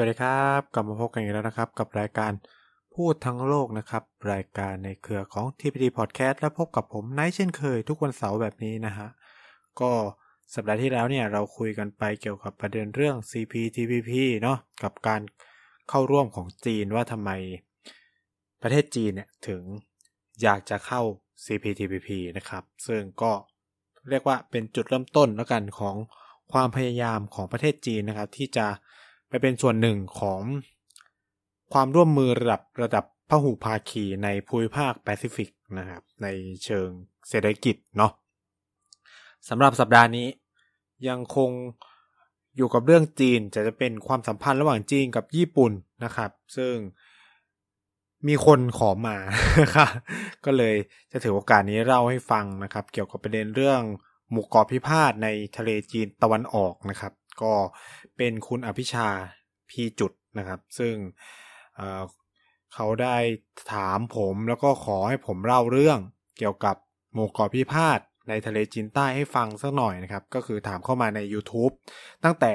สวัสดีครับกลับมาพบกันอีกแล้วนะครับ กับรายการพูดทั้งโลกนะครับ รายการในเครือของ TPD Podcast และพบกับผมไนท์เช่นเคย ทุกวันเสาร์แบบนี้นะฮะก็สัปดาห์ที่แล้วเนี่ยเราคุยกันไปเกี่ยวกับประเด็นเรื่อง CPTPP เนาะกับการเข้าร่วมของจีนว่าทำไมประเทศจีนเนี่ยถึงอยากจะเข้า CPTPP นะครับ ซึ่งก็เรียกว่าเป็นจุดเริ่มต้นแล้วกันของความพยายามของประเทศจีนนะครับ ที่จะ ไปเป็นส่วนหนึ่งของความร่วมมือระดับระดับพหุภาคีในภูมิภาคแปซิฟิกนะครับ ในเชิงเศรษฐกิจเนาะสำหรับสัปดาห์นี้ยังคงอยู่กับเรื่องจีนจะจะเป็นความสัมพันธ์ระหว่างจีนกับญี่ปุ่นนะครับ ซึ่งมีคนขอมาค่ะก็เลยจะถือโอกาสนี้เล่าให้ฟังนะครับ เกี่ยวกับประเด็นเรื่องหมู่เกาะพิพาทในทะเลจีนตะวันออกนะครับ ก็เป็นคุณอภิชาพีจุดนะครับ ซึ่งเเขาได้ถามผมแล้วก็ขอให้ผมเล่าเรื่องเกี่ยวกับหมู่เกาะพิพาทในทะเลจีนใต้ให้ฟังสักหน่อยนะครับ ก็คือถามเข้ามาใน YouTube ตั้งแต่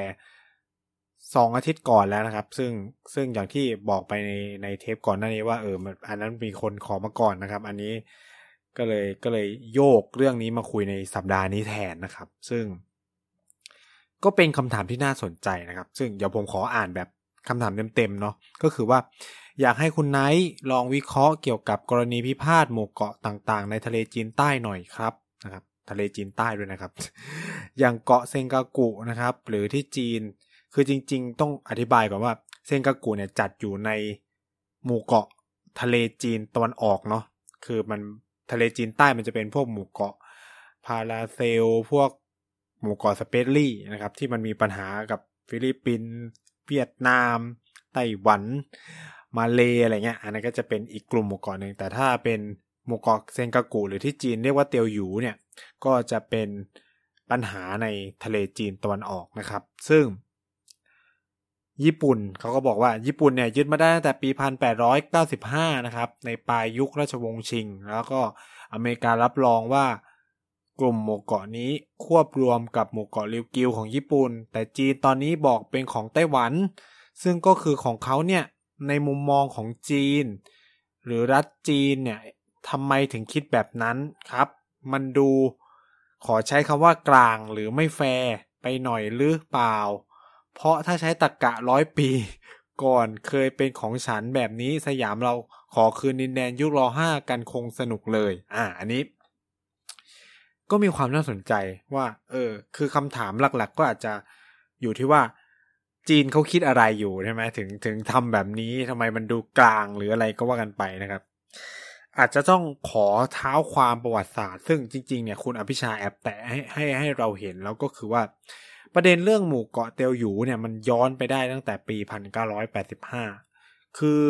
สองอาทิตย์ก่อนแล้วนะครับ ซึ่งซึ่งอย่างที่บอกไปในในเทปก่อนหน้านี้ว่าเอออันนั้นมีคนขอมาก่อนนะครับ อันนี้ก็เลยก็เลยโยกเรื่องนี้มาคุยในสัปดาห์นี้แทนนะครับ ซึ่ง ก็เป็นคำถามที่น่าสนใจนะครับ ซึ่งเดี๋ยวผมขออ่านแบบคำถามเต็มๆเนาะก็คือว่า อยากให้คุณไนท์ลองวิเคราะห์เกี่ยวกับกรณีพิพาทหมู่เกาะต่างๆ ในทะเลจีนใต้หน่อยครับนะครับทะเลจีนใต้ด้วยนะครับ อย่างเกาะเซงกากุนะครับ หรือที่จีนคือจริง ๆ ต้องอธิบายก่อนว่าเซงกากุเนี่ยจัดอยู่ในหมู่เกาะทะเลจีนตะวันออกเนาะคือมันทะเลจีนใต้มันจะเป็นพวกหมู่เกาะพาราเซล พวก หมู่เกาะสเปซลี่นะครับ ที่มันมีปัญหากับฟิลิปปินส์เวียดนามไต้หวัน มาเลอะไรเงี้ย อันนั้นก็จะเป็นอีกกลุ่มหมู่เกาะหนึ่งแต่ถ้าเป็นหมู่เกาะเซงกากุหรือที่จีนเรียกว่าเตียวหยูเนี่ยก็จะเป็นปัญหาในทะเลจีนตะวันออกนะครับ ซึ่ง ญี่ปุ่นเขาก็บอกว่าญี่ปุ่นเนี่ยยึดมาได้ตั้งแต่ปี 1895 นะครับ ในปลายยุคราชวงศ์ชิง แล้วก็อเมริการับรองว่า กลุ่มหมู่เกาะนี้ควบรวมกับหมู่เกาะริวกิวของญี่ปุ่น แต่จีนตอนนี้บอกเป็นของไต้หวัน ซึ่งก็คือของเขาเนี่ยในมุมมองของจีน หรือรัฐจีนเนี่ยทำไมถึงคิดแบบนั้นครับ มันดูขอใช้คำว่ากลางหรือไม่แฟร์ไปหน่อยหรือเปล่า เพราะถ้าใช้ตะกกะร้อยปี ก่อนเคยเป็นของฉันแบบนี้สยามเราขอคืนดินแดนยุครอห้ากันคงสนุกเลย อ่า อันนี้ ก็มีความน่าสนใจว่า เออ คือคำถามหลัก ๆ ก็อาจจะอยู่ที่ว่า จีนเขาคิดอะไรอยู่ใช่ไหมถึงถึงทำแบบนี้ทำไมมันดูกลางหรืออะไรก็ว่ากันไปนะครับ อาจจะต้องขอเท้าความประวัติศาสตร์ ซึ่งจริง ๆ เนี่ยคุณอภิชาแอบแตะให้ให้ให้เราเห็นแล้วก็คือว่า ประเด็นเรื่องหมู่เกาะเตียวหยูเนี่ยมันย้อนไปได้ตั้งแต่ปีพันเก้าร้อยแปดสิบห้าคือ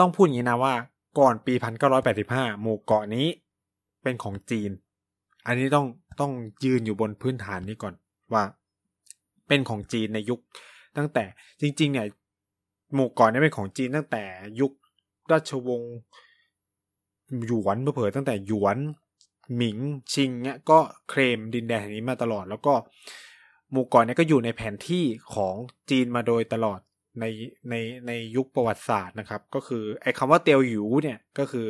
ต้องพูดอย่างนี้นะว่าก่อนปีพันเก้าร้อยแปดสิบห้าหมู่เกาะนี้เป็นของจีน อันนี้ต้องต้องยืนอยู่บนพื้นฐานนี้ก่อนว่า เป็นของจีนในยุคตั้งแต่จริง ๆ เนี่ย หมู่เกาะนี้เป็นของจีนตั้งแต่ยุคราชวงศ์หยวนเผื่อตั้งแต่หยวนหมิงชิงเนี่ยก็เคลมดินแดนแห่งนี้มาตลอด แล้วก็หมู่เกาะเนี่ยก็อยู่ในแผนที่ของจีนมาโดยตลอดในในในยุคประวัติศาสตร์นะครับ ก็คือไอ้คำว่าเตียวหยูเนี่ยก็คือ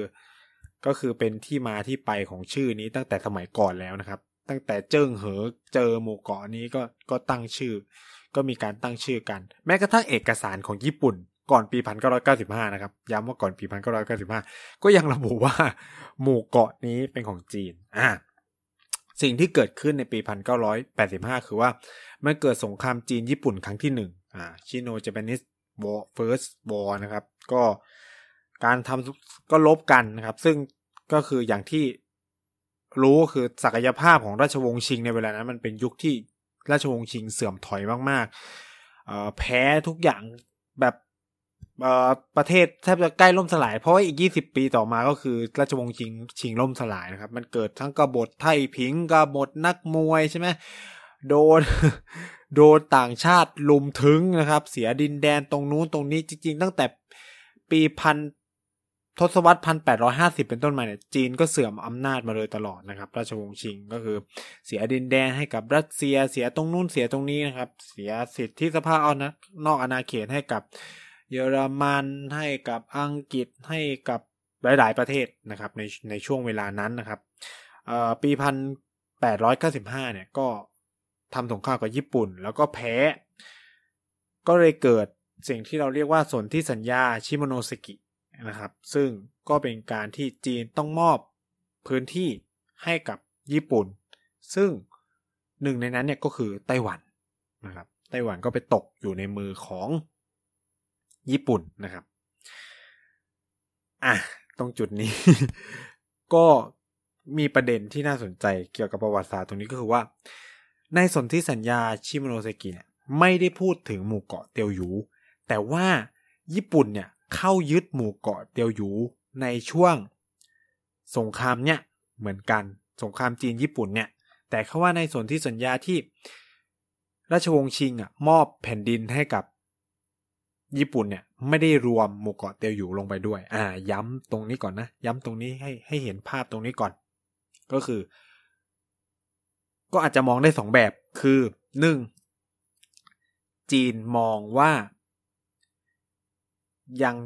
ก็คือเป็นที่มาที่ไปของชื่อนี้ตั้งแต่สมัยก่อนแล้วนะครับ ตั้งแต่เจิ้งเหอเจอหมู่เกาะนี้ก็ก็ตั้งชื่อ ก็มีการตั้งชื่อกัน แม้กระทั่งเอกสารของญี่ปุ่น ก่อนปีพันเก้าร้อยเก้าสิบห้านะครับ ย้ำว่าก่อนปีพันเก้าร้อยเก้าสิบห้าก็ยังระบุว่า หมู่เกาะนี้เป็นของจีนอ่าสิ่งที่เกิดขึ้นในปีพันเก้าร้อยแปดสิบห้าคือว่ามันเกิดสงครามจีนญี่ปุ่นครั้งที่หนึ่งอ่า Sino-Japanese War First War นะครับ ก็ การทำก็รบกันนะครับ ซึ่งก็คืออย่างที่รู้คือศักยภาพของราชวงศ์ชิงในเวลานั้น มันเป็นยุคที่ราชวงศ์ชิงเสื่อมถอยมากๆแพ้ทุกอย่างแบบประเทศแทบจะใกล้ล่มสลาย เพราะว่าอีกยี่สิบปีต่อมาก็คือราชวงศ์ชิงชิงล่มสลายนะครับ มันเกิดทั้งกบฏไทผิงกบฏนักมวยใช่ไหมโดนโดนต่างชาติลุมถึงนะครับ เสียดินแดนตรงนู้นตรงนี้จริง ๆ ตั้งแต่ปีพัน ทศวรรษพันแปดร้อยห้าสิบเป็นต้นมาเนี่ยจีนก็เสื่อมอำนาจมาโดยตลอดนะครับ ราชวงศ์ชิงก็คือเสียดินแดนให้กับรัสเซียเสียตรงนู้นเสียตรงนี้นะครับ เสียสิทธิสภาพเอานะนอกอาณาเขตให้กับเยอรมันให้กับอังกฤษให้กับหลาย ๆ ประเทศนะครับในในช่วงเวลานั้นนะครับปีพันแปดร้อยเก้าสิบห้าเนี่ยก็ทำสงครามกับญี่ปุ่น แล้วก็แพ้ ก็เลยเกิดสิ่งที่เราเรียกว่าสนธิสัญญาชิโมโนสกิ นะครับ ซึ่งก็เป็นการที่จีนต้องมอบพื้นที่ให้กับญี่ปุ่น ซึ่งหนึ่งในนั้นเนี่ยก็คือไต้หวันนะครับไต้หวันก็ไปตกอยู่ในมือของญี่ปุ่นนะครับอะตรงจุดนี้ ก็มีประเด็นที่น่าสนใจเกี่ยวกับประวัติศาสตร์ตรงนี้ก็คือว่า ในสนธิสัญญาชิโมโนเซกิเนี่ยไม่ได้พูดถึงหมู่เกาะเตียวหยู แต่ว่าญี่ปุ่นเนี่ย เข้ายึดหมู่เกาะเตียวหยูในช่วง สงครามเนี่ยเหมือนกัน สงครามจีนญี่ปุ่นเนี่ย แต่เขาว่าในส่วนที่สัญญาที่ ราชวงศ์ชิงอะมอบแผ่นดินให้กับญี่ปุ่นเนี่ยไม่ได้รวมหมู่เกาะเตียวหยูลงไปด้วย อ่า ย้ำตรงนี้ก่อนนะ ย้ำตรงนี้ให้ให้เห็นภาพตรงนี้ก่อน ก็คือ ก็อาจจะมองได้สองแบบ คือหนึ่งจีนมองว่า ยัง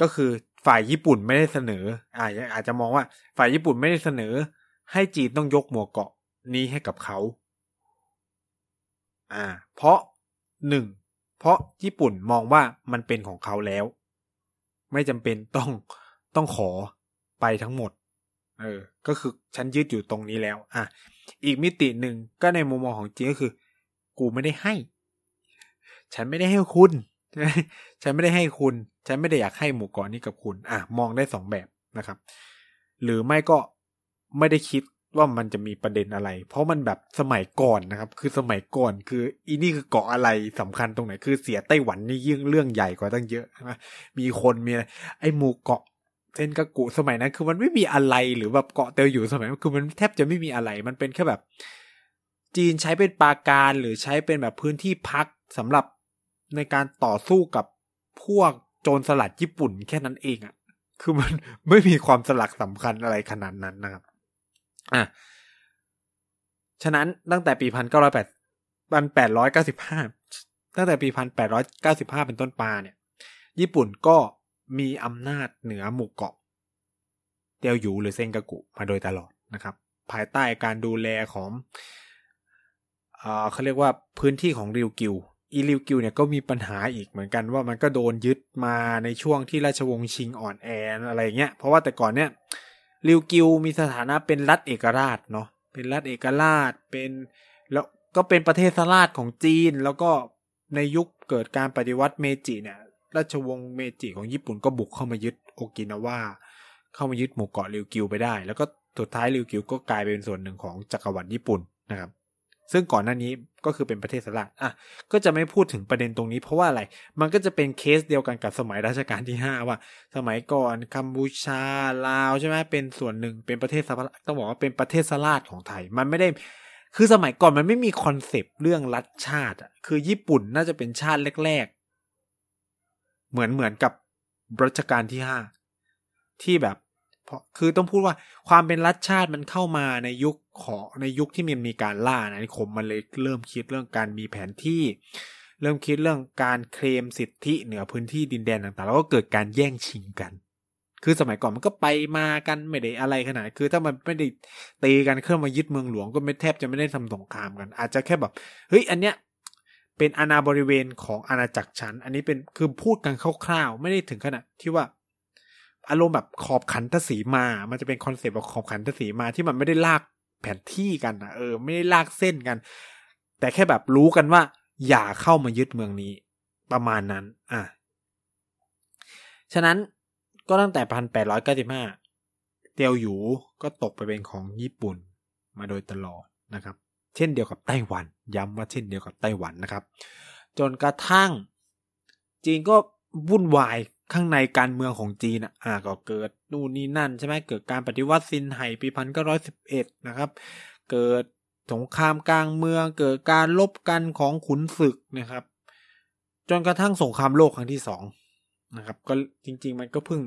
ก็คือฝ่ายญี่ปุ่นไม่ได้เสนออาอาจจะมองว่าฝ่ายญี่ปุ่นไม่ได้เสนอ ให้จีนต้องยกหมวกเกาะนี้ให้กับเขา อ่า เพราะหนึ่งเพราะญี่ปุ่นมองว่ามันเป็นของเขาแล้ว ไม่จำเป็นต้องต้องขอไปทั้งหมด เออ ก็คือฉันยึดอยู่ตรงนี้แล้ว อะ อีกมิติหนึ่งก็ในมุมมองของจีนก็คือ กูไม่ได้ให้ ฉันไม่ได้ให้คุณ ฉันไม่ได้ให้คุณ ฉันไม่ได้อยากให้หมู่เกาะนี้กับคุณ อะ มองได้สองแบบนะครับ หรือไม่ก็ไม่ได้คิดว่ามันจะมีประเด็นอะไร เพราะมันแบบสมัยก่อนนะครับ คือสมัยก่อนคืออีนี่คือเกาะอะไรสำคัญตรงไหน คือเสียไต้หวันนี่ยิ่งเรื่องใหญ่กว่าตั้งเยอะใช่ไหมมีคนมีอะไรไอหมู่เกาะเซนกากุสมัยนั้น คือมันไม่มีอะไรหรือแบบเกาะเตียวอยู่สมัยนั้นคือมันแทบจะไม่มีอะไร มันเป็นแค่แบบ จีนใช้เป็นปาการหรือใช้เป็นแบบพื้นที่พักสำหรับในการต่อสู้กับ พวกโจรสลัดญี่ปุ่นแค่นั้นเองอะ่ะ คือมันไม่มีความสลักสำคัญอะไรขนาดนั้นนะครับ อะ ฉะนั้นตั้งแต่ปีพันเก้าร้อยแปดพันแปดร้อยเก้าสิบห้าตั้งแต่ปีพันแปดร้อยเก้าสิบห้าเป็นต้นปาเนี่ย ญี่ปุ่นก็มีอำนาจเหนือหมู่เกาะเตียวหยูหรือเซงกากุมาโดยตลอดนะครับ ภายใต้การดูแลของเขาเรียกว่าพื้นที่ของริวกิว อีลิวกิวเนี่ยก็มีปัญหาอีกเหมือนกันว่ามันก็โดนยึดมาในช่วงที่ราชวงศ์ชิงอ่อนแออะไรเงี้ยเพราะว่าแต่ก่อนเนี่ยริวกิวมีสถานะเป็นรัฐเอกราชเนาะเป็นรัฐเอกราชเป็นแล้วก็เป็นประเทศสลาดของจีน แล้วก็ในยุคเกิดการปฏิวัติเมจิเนี่ยราชวงศ์เมจิของญี่ปุ่นก็บุกเข้ามายึดโอกินาวาเข้ามายึดหมู่เกาะริวกิวไปได้ แล้วก็สุดท้ายริวกิวก็กลายเป็นส่วนหนึ่งของจักรวรรดิญี่ปุ่นนะครับ ซึ่งก่อนหน้านี้ก็คือเป็นประเทศสลาดอะก็จะไม่พูดถึงประเด็นตรงนี้ เพราะว่าอะไร มันก็จะเป็นเคสเดียวกันกับสมัยรัชกาลที่ห้าว่า สมัยก่อนกัมพูชาลาวใช่ไหมเป็นส่วนหนึ่งเป็นประเทศสลาดต้องบอกว่าเป็นประเทศสลาดของไทย มันไม่ได้ คือสมัยก่อนมันไม่มีคอนเซปต์เรื่องรัฐชาติอะคือญี่ปุ่นน่าจะเป็นชาติแรก ๆ เหมือนเหมือนกับรัชกาลที่ห้าที่แบบ คือต้องพูดว่าความเป็นรัฐชาติมันเข้ามาในยุคขอในยุคที่มันมีการล่านะนิคมมันเลยเริ่มคิดเรื่องการมีแผนที่ เริ่มคิดเรื่องการเคลมสิทธิเหนือพื้นที่ดินแดนต่างๆ แล้วก็เกิดการแย่งชิงกัน คือสมัยก่อนมันก็ไปมากันไม่ได้อะไรขนาด คือถ้ามันไม่ได้ตีกันเครื่องมายึดเมืองหลวงก็ไม่แทบจะไม่ได้ทำสงครามกัน อาจจะแค่แบบเฮ้ยอันเนี้ยเป็นอาณาบริเวณของอาณาจักรฉันอันนี้เป็นคือพูดกันคร่าวๆ ไม่ได้ถึงขนาดที่ว่า อารมณ์แบบขอบขัณฑสีมา มันจะเป็นคอนเซปต์แบบขอบขัณฑสีมาที่มันไม่ได้ลากแผนที่กันอะเออ ไม่ได้ลากเส้นกัน แต่แค่แบบรู้กันว่า อย่าเข้ามายึดเมืองนี้ ประมาณนั้น อะ ฉะนั้นก็ตั้งแต่พันแปดร้อยเก้าสิบห้าเตียวหยูก็ตกไปเป็นของญี่ปุ่นมาโดยตลอดนะครับ เช่นเดียวกับไต้หวัน ย้ำว่าเช่นเดียวกับไต้หวันนะครับ จนกระทั่งจีนก็วุ่นวาย ข้างในการเมืองของจีนอะก็เกิดนู่นนี่นั่นใช่ไหมเกิดการปฏิวัติซินไห่ปีพันเก้าร้อยสิบเอ็ดนะครับ เกิดสงครามกลางเมือง เกิดการลบกันของขุนศึกนะครับ จนกระทั่งสงครามโลกครั้งที่สองนะครับ ก็จริง ๆ มันก็เพิ่ง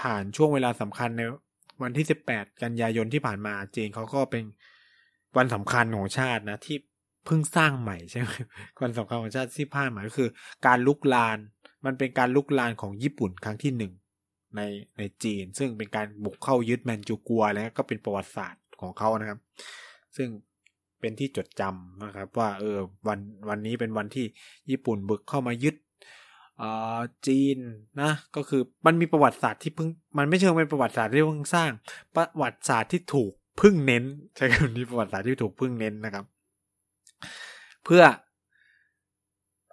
ผ่านช่วงเวลาสำคัญในวันที่18กันยายนที่ผ่านมาจีนเขาก็เป็นวันสำคัญของชาตินะที่เพิ่งสร้างใหม่ใช่ไหมวันสำคัญของชาติที่ผ่านมาก็คือ การลุกลาน มันเป็นการลุกลานของญี่ปุ่นครั้งที่หนึ่งในในจีน ซึ่งเป็นการบุกเข้ายึดแมนจูกัวแล้วก็เป็นประวัติศาสตร์ของเขานะครับ ซึ่งเป็นที่จดจำนะครับ ว่าเออวันวันนี้เป็นวันที่ญี่ปุ่นบุกเข้ามายึดจีนนะก็คือมันมีประวัติศาสตร์ที่เพิ่งมันไม่เชิงเป็นประวัติศาสตร์ที่เพิ่งสร้าง ประวัติศาสตร์ที่ถูกพึ่งเน้น ใช้คำนี้ประวัติศาสตร์ที่ถูกพึ่งเน้นนะครับ เพื่อ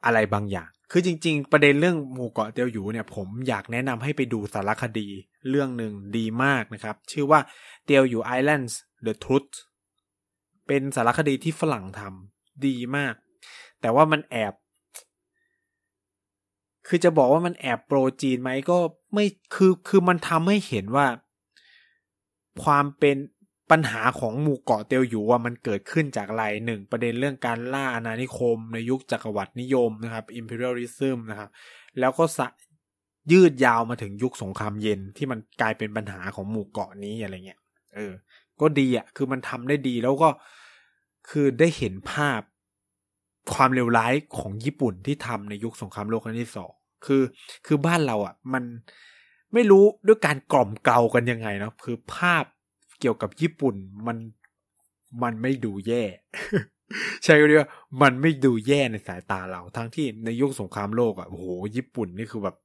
อะไรบางอย่าง คือจริง ๆ ประเด็นเรื่องหมู่เกาะเตียวอยู่เนี่ยผมอยากแนะนำให้ไปดูสารคดีเรื่องหนึ่งดีมากนะครับ ชื่อว่าเตียวอยู่ Islands The Truth เป็นสารคดีที่ฝรั่งทำดีมาก แต่ว่ามันแอบ คือจะบอกว่ามันแอบโปรจีนไหมก็ไม่คือคือมันทำให้เห็นว่า ความเป็น ปัญหาของหมู่เกาะเตียวอยู่ว่ามันเกิดขึ้นจากอะไรหนึ่งประเด็นเรื่องการล่าอาณานิคม ในยุคจักรวรรดินิยมนะครับ imperialism นะครับ แล้วก็ยืดยาวมาถึงยุคสงครามเย็นที่มันกลายเป็นปัญหาของหมู่เกาะนี้อะไรเงี้ยเออ ก็ดีอะ คือมันทำได้ดีแล้วก็คือได้เห็นภาพความเลวร้ายของญี่ปุ่นที่ทำในยุคสงครามโลกครั้งที่สองคือคือบ้านเราอะ มันไม่รู้ด้วยการกล่อมเกลากันยังไงเนาะคือภาพ เกี่ยวกับญี่ปุ่นมันมันไม่ดูแย่ ใช่ก็เรียกว่ามันไม่ดูแย่ในสายตาเรา ทั้งที่ในยุคสงครามโลกอะโอ้โหญี่ปุ่นนี่คือแบบ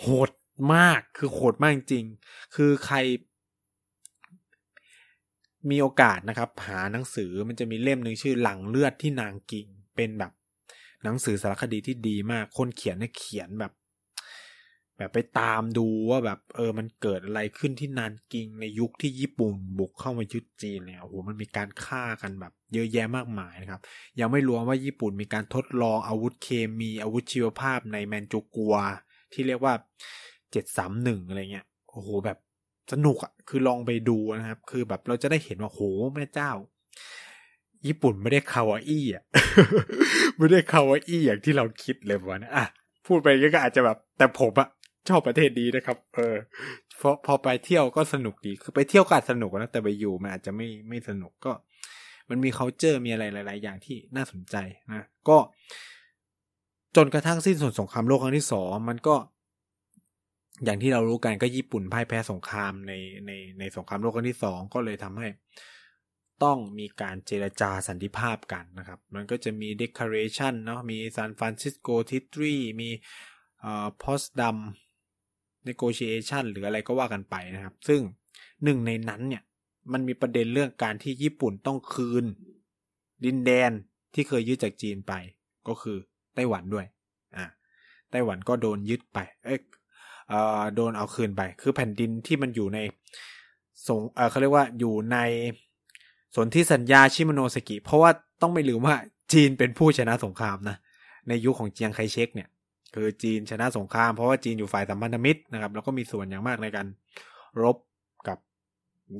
โหดมากคือโหดมากจริง คือใคร มีโอกาสนะครับ หาหนังสือมันจะมีเล่มหนึ่งชื่อหลังเลือดที่นางกิงเป็นแบบ หนังสือสารคดีที่ดีมาก คนเขียนเนี่ยเขียนแบบ แบบไปตามดูว่าแบบ เออมันเกิดอะไรขึ้นที่นานกิงในยุคที่ญี่ปุ่นบุกเข้ามายึดจีนเนี่ยโอ้โหมันมีการฆ่ากันแบบ เยอะแยะมากมายนะครับ ยังไม่รวมว่าญี่ปุ่นมีการทดลองอาวุธเคมีอาวุธชีวภาพในแมนจูกัว ที่เรียกว่าเจ็ดสามหนึ่งอะไรเงี้ยโอ้โหแบบสนุกอะคือลองไปดูนะครับ คือแบบเราจะได้เห็นว่าโหแม่เจ้า ญี่ปุ่นไม่ได้คาวาอี้อะไม่ได้คาวาอี้อย่างที่เราคิดเลยวะนะอะพูดไปก็อาจจะแบบ แต่ผมอะ ชอบประเทศดีนะครับ เออพอพอไปเที่ยวก็สนุกดีคือไปเที่ยวก็สนุกนะแต่ไปอยู่มันอาจจะไม่ไม่สนุกก็ มันมี culture มีอะไรหลาย ๆ อย่างที่น่าสนใจนะก็จนกระทั่งสิ้นสุดสงครามโลกครั้งที่สองมันก็ อย่างที่เรารู้กันก็ญี่ปุ่นพ่ายแพ้สงครามในในในสงครามโลกครั้งที่สองก็เลยทำให้ต้องมีการเจรจาสันติภาพกันนะครับ มันก็จะมี declaration เนาะมีซานฟรานซิสโกทิตรีมีเอ่อพอสดัม negotiation หรืออะไรก็ว่ากันไปนะครับ ซึ่งหนึ่งในนั้นเนี่ย มันมีประเด็นเรื่องการที่ญี่ปุ่นต้องคืน ดินแดนที่เคยยึดจากจีนไปก็คือไต้หวันด้วย อ่าไต้หวันก็โดนยึดไป เอ้โดนเอาคืนไป คือแผ่นดินที่มันอยู่ในสงเขาเรียกว่าอยู่ในสนที่สัญญาชิมโนสกิ เพราะว่าต้องไม่ลืมว่าจีนเป็นผู้ชนะสงครามนะ ในยุคขของเจียงไคเชกเนี่ย คือจีนชนะสงครามเพราะว่าจีนอยู่ฝ่ายสัมพันธมิตรนะครับ แล้วก็มีส่วนอย่างมากในการรบกับ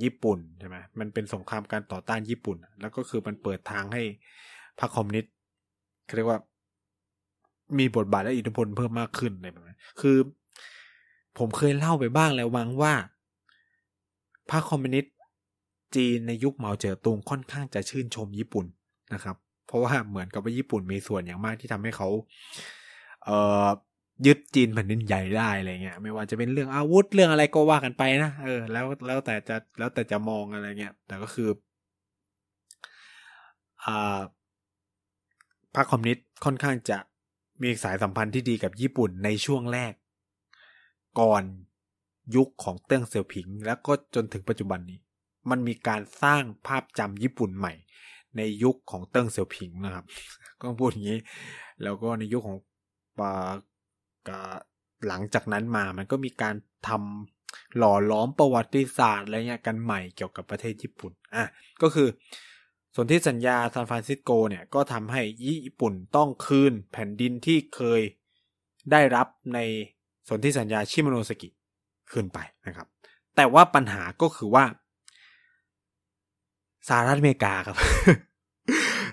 ญี่ปุ่นใช่ไหมมันเป็นสงครามการต่อต้านญี่ปุ่น แล้วก็คือมันเปิดทางให้พรรคคอมมิวนิสต์เรียกว่า มีบทบาทและอิทธิพลเพิ่มมากขึ้นอะไรแบบนี้คือ ผมเคยเล่าไปบ้างแล้ววังว่าพรรคคอมมิวนิสต์จีนในยุคเหมาเจ๋อตุงค่อนข้างจะชื่นชมญี่ปุ่นนะครับ เพราะว่าเหมือนกับว่าญี่ปุ่นมีส่วนอย่างมากที่ทำให้เขา ยึดจีนแผ่นดินใหญ่ได้อะไรเงี้ย ไม่ว่าจะเป็นเรื่องอาวุธเรื่องอะไรก็ว่ากันไปนะเออแล้วแล้วแต่จะแล้วแต่จะมองอะไรเงี้ย แต่ก็คืออ่าพรรคคอมมิวนิสต์ค่อนข้างจะมีสายสัมพันธ์ที่ดีกับญี่ปุ่นในช่วงแรก ก่อนยุคของเติ้งเสี่ยวผิง แล้วก็จนถึงปัจจุบันนี้ มันมีการสร้างภาพจำญี่ปุ่นใหม่ ในยุคของเติ้งเสี่ยวผิงนะครับ ก็พูดอย่างนี้ แล้วก็ในยุคของ หลังจากนั้นมามันก็มีการทำหล่อล้อมประวัติศาสตร์อะไรเงี้ยกันใหม่เกี่ยวกับประเทศญี่ปุ่นอะก็คือส่วนที่สัญญาซานฟรานซิสโกเนี่ยก็ทำให้ญี่ปุ่นต้องคืนแผ่นดินที่เคยได้รับในสนธิสัญญาชิมโนสกิขึ้นไปนะครับ แต่ว่าปัญหาก็คือว่าสหรัฐอเมริกาครับ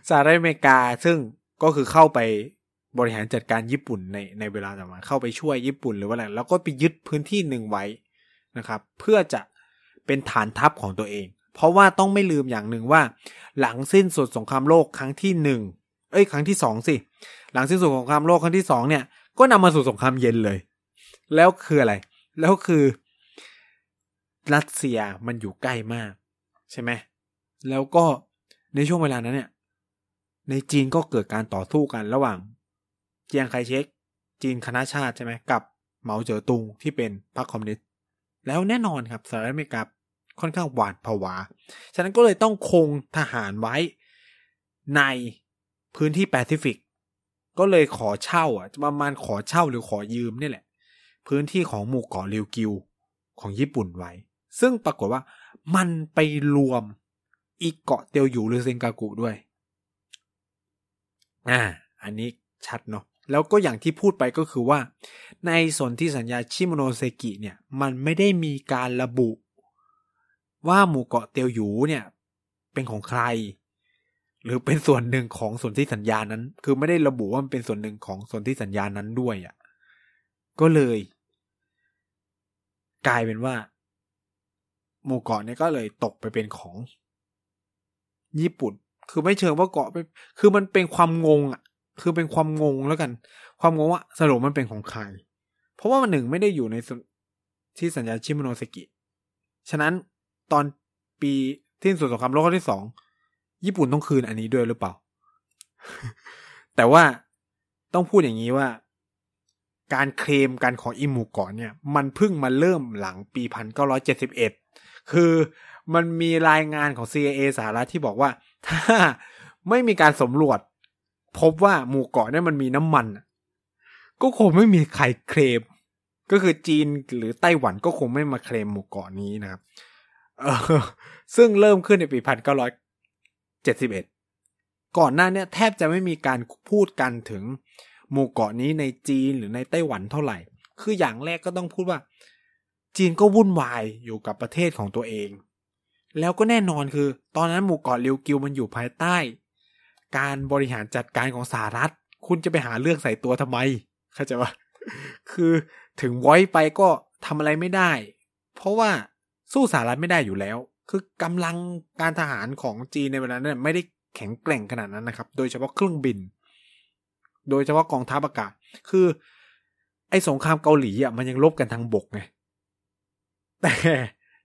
สหรัฐอเมริกาซึ่งก็คือเข้าไป บริหารจัดการญี่ปุ่นในในเวลาต่อมาเข้าไปช่วยญี่ปุ่นหรือว่าอะไรแล้วก็ไปยึดพื้นที่หนึ่งไว้นะครับ เพื่อจะเป็นฐานทัพของตัวเอง เพราะว่าต้องไม่ลืมอย่างหนึ่งว่า หลังสิ้นสุดสงครามโลกครั้งที่หนึ่งเอ้ยครั้งที่สองสิหลังสิ้นสุดสงครามโลกครั้งที่สองเนี่ย ก็นำมาสู่สงครามเย็นเลย แล้วคืออะไร แล้วคือรัสเซียมันอยู่ใกล้มาก ใช่ไหมแล้วก็ในช่วงเวลานั้นเนี่ย ในจีนก็เกิดการต่อสู้กันระหว่าง เจียงไคเชกจีนคณะชาติใช่ไหมกับเหมาเจ๋อตุงที่เป็นพรรคคอมมิวนิสต์แล้วแน่นอนครับสหรัฐอเมริกาค่อนข้างหวาดผวา ฉะนั้นก็เลยต้องคงทหารไว้ในพื้นที่แปซิฟิก ก็เลยขอเช่าอะประมาณขอเช่าหรือขอยืมนี่แหละ พื้นที่ของหมู่เกาะริวกิวของญี่ปุ่นไว้ ซึ่งปรากฏว่ามันไปรวมอีกเกาะเตียวอยู่หรือเซนกากุด้วย อ่า อันนี้ชัดเนาะ แล้วก็อย่างที่พูดไปก็คือว่า ในสนที่สัญญาชิโมโนเซกิเนี่ยมันไม่ได้มีการระบุ ว่าหมู่เกาะเตียวหยูเนี่ยเป็นของใคร หรือเป็นส่วนหนึ่งของสนที่สัญญานั้น คือไม่ได้ระบุว่ามันเป็นส่วนหนึ่งของสนที่สัญญานั้นด้วยอะ่ะก็เลย กลายเป็นว่า หมู่เกาะเนี่ยก็เลยตกไปเป็นของ ญี่ปุ่น คือไม่เชิงว่าเกาะเป็นคือมันเป็นความงงอะ คือเป็นความงงแล้วกัน ความงงว่าสรุปมันเป็นของใคร เพราะว่ามันหนึ่งไม่ได้อยู่ในที่สัญญาชิมโนสกิฉะนั้นตอนปีที่สุดสงครามโลกครั้งที่สองญี่ปุ่นต้องคืนอันนี้ด้วยหรือเปล่า แต่ว่าต้องพูดอย่างนี้ว่า การเคลมการของอิมูก่อนเนี่ย มันเพิ่งมาเริ่มหลังปีพันเก้าร้อยเจ็ดสิบเอ็ดคือมันมีรายงานของ CIA สหรัฐที่บอกว่า ถ้าไม่มีการสำรวจ พบว่าหมู่เกาะนี่มันมีน้ำมัน ก็คงไม่มีใครเคลมก็คือจีนหรือไต้หวันก็คงไม่มาเคลมหมู่เกาะนี้นะครับซึ่งเริ่มขึ้นในปีพันเก้าร้อยเจ็ดสิบเอ็ดก่อนหน้านี้แทบจะไม่มีการพูดกันถึงหมู่เกาะนี้ในจีนหรือในไต้หวันเท่าไหร่ คืออย่างแรกก็ต้องพูดว่า จีนก็วุ่นวายอยู่กับประเทศของตัวเอง แล้วก็แน่นอนคือ ตอนนั้นหมู่เกาะริวกิวมันอยู่ภายใต้ การบริหารจัดการของสหรัฐ คุณจะไปหาเรื่องใส่ตัวทำไม เข้าใจว่าคือถึงไว้ไปก็ทำอะไรไม่ได้ เพราะว่าสู้สหรัฐไม่ได้อยู่แล้ว คือกำลังการทหารของจีนในเวลานั้นไม่ได้แข็งแกร่งขนาดนั้นนะครับ โดยเฉพาะเครื่องบิน โดยเฉพาะกองทัพอากาศ คือ ไอ้สงครามเกาหลีอะมันยังลบกันทางบกไง แต่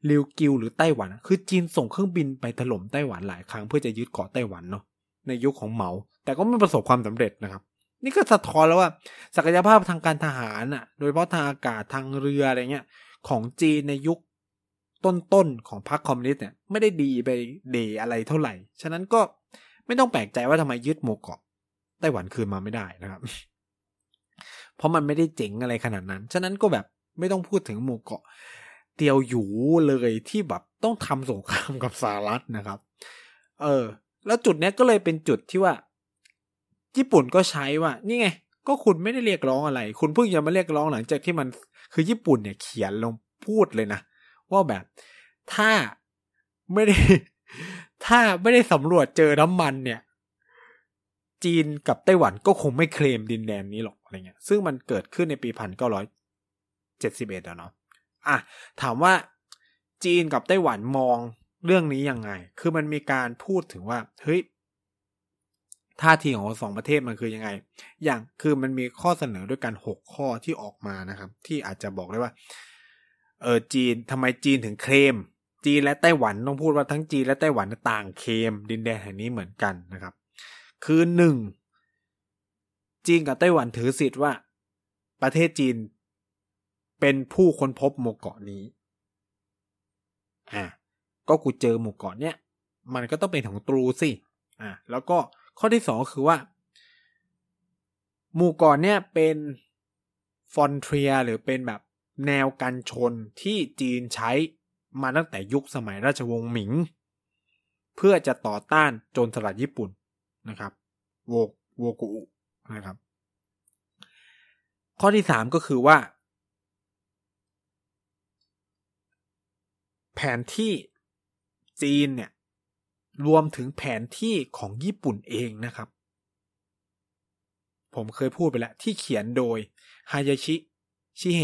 ริวกิวหรือไต้หวัน คือจีนส่งเครื่องบินไปถล่มไต้หวันหลายครั้งเพื่อจะยึดเกาะไต้หวันเนาะ ในยุคของเหมา แต่ก็ไม่ประสบความสำเร็จนะครับ นี่ก็สะท้อนแล้วว่า ศักยภาพทางการทหารอะ โดยเฉพาะทางอากาศทางเรืออะไรเงี้ยของจีนในยุคต้นๆของพรรคคอมมิวนิสต์เนี่ยไม่ได้ดีไปเดอะไรเท่าไหร่ ฉะนั้นก็ไม่ต้องแปลกใจว่าทำไมยึดหมู่เกาะไต้หวันคืนมาไม่ได้นะครับ เพราะมันไม่ได้เจ๋งอะไรขนาดนั้น ฉะนั้นก็แบบไม่ต้องพูดถึงหมู่เกาะเตียวหยูเลยที่แบบต้องทำสงครามกับสหรัฐนะครับ เออ แล้วจุดนี้ก็เลยเป็นจุดที่ว่า ญี่ปุ่นก็ใช้ว่า นี่ไง ก็คุณไม่ได้เรียกร้องอะไร คุณเพิ่งจะมาเรียกร้องหลังจากที่มันคือญี่ปุ่นเนี่ยเขียนลงพูดเลยนะ ว่าแบบถ้าไม่ได้ ถ้าไม่ได้สำรวจเจอน้ำมันเนี่ย จีนกับไต้หวันก็คงไม่เคลมดินแดนนี้หรอกอะไรเงี้ย ซึ่งมันเกิดขึ้นในปีพันเก้าร้อยเจ็ดสิบเอ็ดอะเนาะอะถามว่าจีนกับไต้หวันมอง เรื่องนี้ยังไง คือมันมีการพูดถึงว่า เฮ้ย ท่าทีของสองประเทศมันคือยังไง อย่าง คือมันมีข้อเสนอด้วยกันหกข้อที่ออกมานะครับ ที่อาจจะบอกได้ว่า เออ จีนทำไมจีนถึงเคลม จีนและไต้หวันต้องพูดว่าทั้งจีนและไต้หวันต่างเคลมดินแดนแห่งนี้เหมือนกันนะครับ คือหนึ่ง จีนกับไต้หวันถือสิทธิ์ว่า ประเทศจีนเป็นผู้ค้นพบหมู่เกาะนี้ อ่า ก็กูเจอหมู่เกาะเนี้ยมันก็ต้องเป็นของตรูสิอ่าแล้วก็ข้อที่สองคือว่า หมู่เกาะเนี้ยเป็นฟอนเทียหรือเป็นแบบแนวกันชนที่จีนใช้มาตั้งแต่ยุคสมัยราชวงศ์หมิง เพื่อจะต่อต้านโจรสลัดญี่ปุ่นนะครับ โวโวกุนะครับ ข้อที่สามก็คือว่า แผนที่ จีนเนี่ย รวมถึงแผนที่ของญี่ปุ่นเองนะครับ ผมเคยพูดไปแล้ว ที่เขียนโดยฮายาชิ ชิเฮ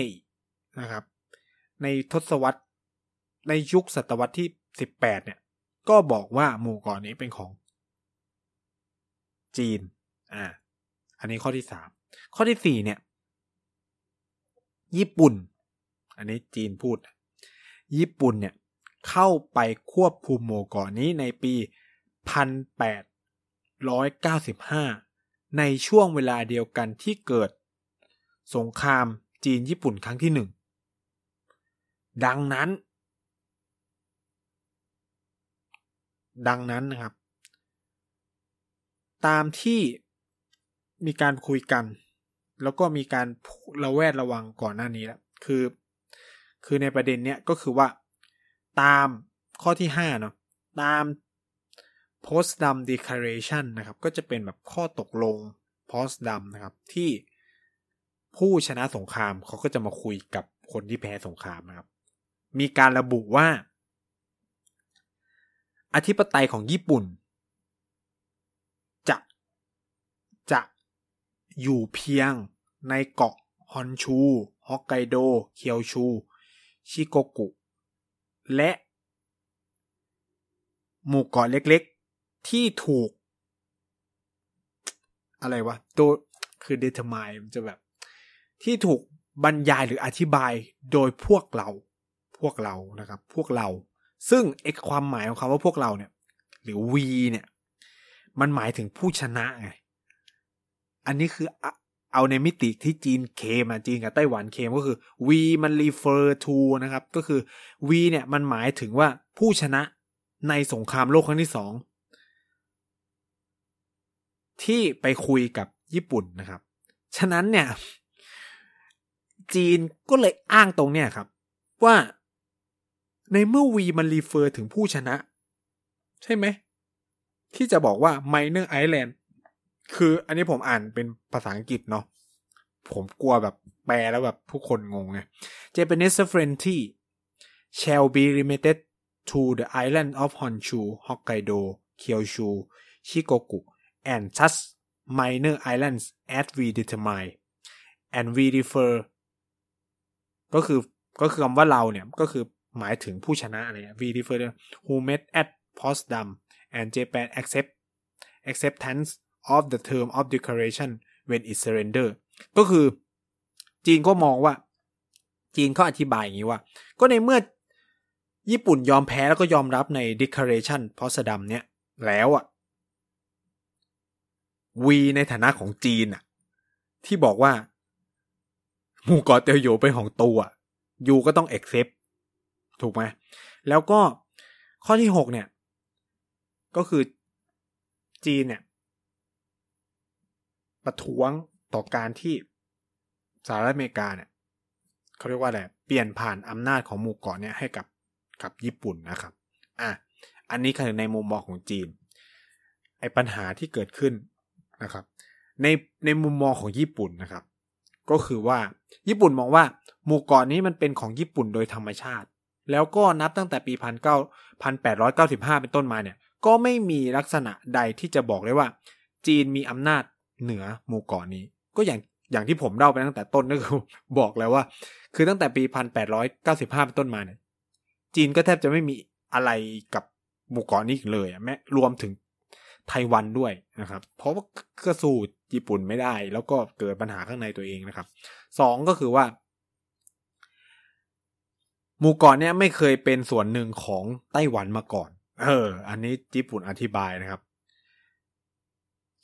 นะครับ ในทศวรรษ ในยุคศตวรรษที่สิบแปดเนี่ย ก็บอกว่าหมู่เกาะนี้เป็นของ จีน อ่า อันนี้ข้อที่สาม ข้อที่สี่เนี่ย ญี่ปุ่น อันนี้จีนพูด ญี่ปุ่นเนี่ย เข้าไปควบคุมหมู่เกาะนี้ในปีพันแปดร้อยเก้าสิบห้าในช่วงเวลาเดียวกันที่เกิด สงครามจีนญี่ปุ่นครั้งที่หนึ่ง ดังนั้น ดังนั้นนะครับ ตามที่มีการคุยกัน แล้วก็มีการระแวดระวังก่อนหน้านี้แล้วคือ คือในประเด็นเนี้ยก็คือว่า ตามข้อที่ห้าเนาะตาม post-dam Declaration นะครับ ก็จะเป็นแบบข้อตกลง post-dam นะครับ ที่ผู้ชนะสงครามเขาก็จะมาคุยกับคนที่แพ้สงครามนะครับ มีการระบุว่า อธิปไตยของญี่ปุ่น จะจะอยู่เพียงในเกาะฮอนชู ฮอกไกโด เคียวชู ชิโกกุ และ หมู่เกาะเล็กๆ ที่ถูก อะไรวะ ตัวคือ determine มันจะแบบ ที่ถูกบรรยายหรืออธิบายโดยพวกเรา พวกเรานะครับ พวกเรา ซึ่งเอกความหมายของคำว่าพวกเราเนี่ย หรือ we เนี่ย มันหมายถึงผู้ชนะไง อันนี้คือ เอาในมิติที่จีนเคมาจีนกับไต้หวันเคมก็คือ we มัน refer to นะครับ ก็คือ we เนี่ยมันหมายถึงว่าผู้ชนะในสงครามโลกครั้งที่สองที่ไปคุยกับญี่ปุ่นนะครับ ฉะนั้นเนี่ย จีนก็เลยอ้างตรงเนี่ยครับ ว่าในเมื่อวีมันรีเฟอร์ถึงผู้ชนะ ใช่ไหม ที่จะบอกว่า minor island คืออันนี้ผมอ่านเป็นภาษาอังกฤษเนาะผมกลัวแบบแปลแล้วแบบผู้คนงงไง Japanese sovereignty shall be limited to the island of Honshu, Hokkaido, Kyushu, Shikoku, and such minor islands as we determine and we refer ก็คือก็คือคำว่าเราเนี่ย ก็คือหมายถึงผู้ชนะอะไร we refer to who met at Potsdam and Japan accept acceptance of the term of declaration when it surrender ก็คือจีนก็มองว่า จีนเขาอธิบายอย่างนี้ว่า ก็ในเมื่อญี่ปุ่นยอมแพ้แล้วก็ยอมรับใน declaration Potsdam เนี่ย แล้วอะวีในฐานะของจีนอะที่บอกว่า หมู่เกาะเตียวโยเป็นของตัวยูก็ต้อง accept ถูกไหมแล้วก็ข้อที่หกเนี่ย ก็คือจีนเนี่ย ประท้วงต่อการที่สหรัฐอเมริกาเนี่ยเขาเรียกว่าอะไรเปลี่ยนผ่านอำนาจของหมู่เกาะเนี่ยให้กับกับญี่ปุ่นนะครับอะอันนี้คือในมุมมองของจีนไอ้ปัญหาที่เกิดขึ้นนะครับ ในในมุมมองของญี่ปุ่นนะครับ ก็คือว่าญี่ปุ่นมองว่าหมู่เกาะนี้มันเป็นของญี่ปุ่นโดยธรรมชาติ แล้วก็นับตั้งแต่ปีพันเก้าพันแปดร้อยเก้าสิบห้าเป็นต้นมาเนี่ย ก็ไม่มีลักษณะใดที่จะบอกได้ว่า จีนมีอำนาจ เหนือหมู่เกาะนี้ ก็อย่างอย่างที่ผมเล่าไปตั้งแต่ต้นก็คือบอกแล้วว่า คือตั้งแต่ปีพันแปดร้อยเก้าสิบห้าเป็นต้นมาเนี่ย จีนก็แทบจะไม่มีอะไรกับหมู่เกาะนี้เลยแม้รวมถึงไต้หวันด้วยนะครับ เพราะว่าก็สู้ญี่ปุ่นไม่ได้ แล้วก็เกิดปัญหาข้างในตัวเองนะครับสองก็คือว่า หมู่เกาะเนี่ยไม่เคยเป็นส่วนหนึ่งของไต้หวันมาก่อน เออ อันนี้ญี่ปุ่นอธิบายนะครับ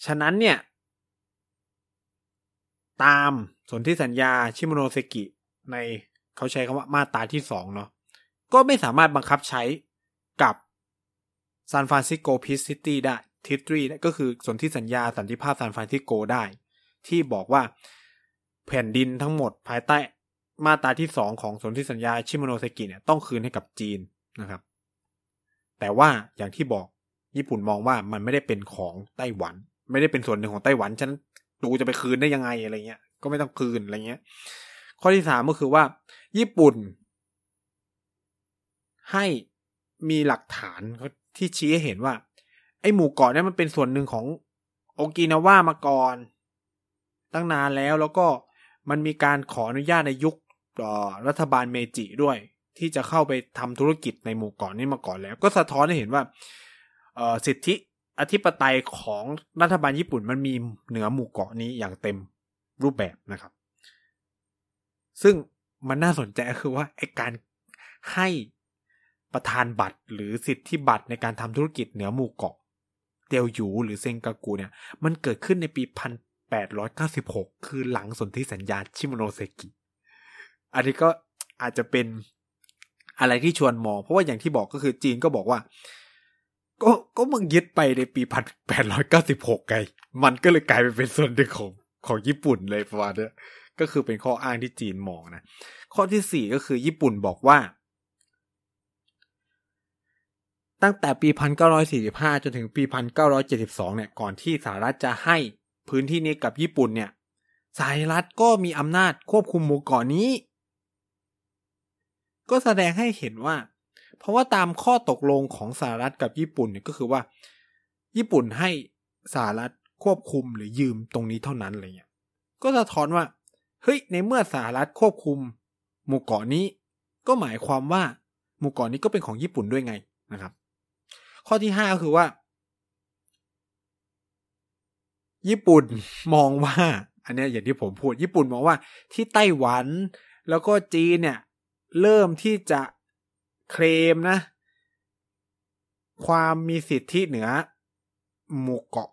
ฉะนั้นเนี่ย ตามสนธิสัญญาชิโมโนเซกิ ในเขาใช้คำว่ามาตราที่สองเนาะก็ไม่สามารถบังคับใช้กับ San Francisco Peace Treaty ได้ Treaty ก็คือสนธิสัญญาสันติภาพซานฟรานซิสโกได้ ที่บอกว่าแผ่นดินทั้งหมดภายใต้มาตราที่สองของสนธิสัญญาชิโมโนเซกิเนี่ยต้องคืนให้กับจีนนะครับ แต่ว่าอย่างที่บอกญี่ปุ่นมองว่ามันไม่ได้เป็นของไต้หวัน ไม่ได้เป็นส่วนหนึ่งของไต้หวันฉะนั้น ตูจะไปคืนได้ยังไงอะไรเงี้ย ก็ไม่ต้องคืนอะไรเงี้ย ข้อที่สามก็คือว่า ญี่ปุ่น ให้มีหลักฐานที่ชี้ให้เห็นว่า ไอ้หมู่เกาะเนี่ยมันเป็นส่วนหนึ่งของโอกินาวามาก่อนตั้งนานแล้วแล้วก็มันมีการขออนุญาตในยุครัฐบาลเมจิด้วย ที่จะเข้าไปทำธุรกิจในหมู่เกาะนี้มาก่อนแล้ว ก็สะท้อนให้เห็นว่าสิทธิ อธิปไตยของรัฐบาลญี่ปุ่นมันมีเหนือหมู่เกาะนี้อย่างเต็มรูปแบบนะครับ ซึ่งมันน่าสนใจก็คือว่าไอการให้ประธานบัตรหรือสิทธิบัตรในการทำธุรกิจเหนือหมู่เกาะเตียวหยูหรือเซงกากูเนี่ย มันเกิดขึ้นในปีพันแปดร้อยเก้าสิบหกคือหลังสนธิสัญญาชิโมโนเซกิ อันนี้ก็อาจจะเป็นอะไรที่ชวนมอง เพราะว่าอย่างที่บอกก็คือจีนก็บอกว่า ก็ก็มึงยึดไปในปีพันแปดร้อยเก้าสิบหกไง มันก็เลยกลายไปเป็นส่วนหนึ่งของของญี่ปุ่นเลยประมาณนี้ก็คือเป็นข้ออ้างที่จีนมองนะ ข้อที่สี่ก็คือญี่ปุ่นบอกว่า ตั้งแต่ปี 1945 จนถึงปี 1972 เนี่ย ก่อนที่สหรัฐจะให้พื้นที่นี้กับญี่ปุ่นเนี่ย สหรัฐก็มีอำนาจควบคุมหมู่เกาะนนี้ ก็แสดงให้เห็นว่า เพราะว่าตามข้อตกลงของสหรัฐกับญี่ปุ่นเนี่ยก็คือว่า ญี่ปุ่นให้สหรัฐควบคุมหรือยืมตรงนี้เท่านั้นอะไรเงี้ย ก็สะท้อนว่า เฮ้ย ในเมื่อสหรัฐควบคุม หมู่เกาะนี้ ก็หมายความว่า หมู่เกาะนี้ก็เป็นของญี่ปุ่นด้วยไงนะครับ ข้อที่ห้าก็คือว่า ญี่ปุ่นมองว่า อันนี้อย่างที่ผมพูด ญี่ปุ่นมองว่าที่ไต้หวัน แล้วก็จีนเนี่ย เริ่มที่จะ เคลมนะ ความมีสิทธิเหนือหมู่เกาะ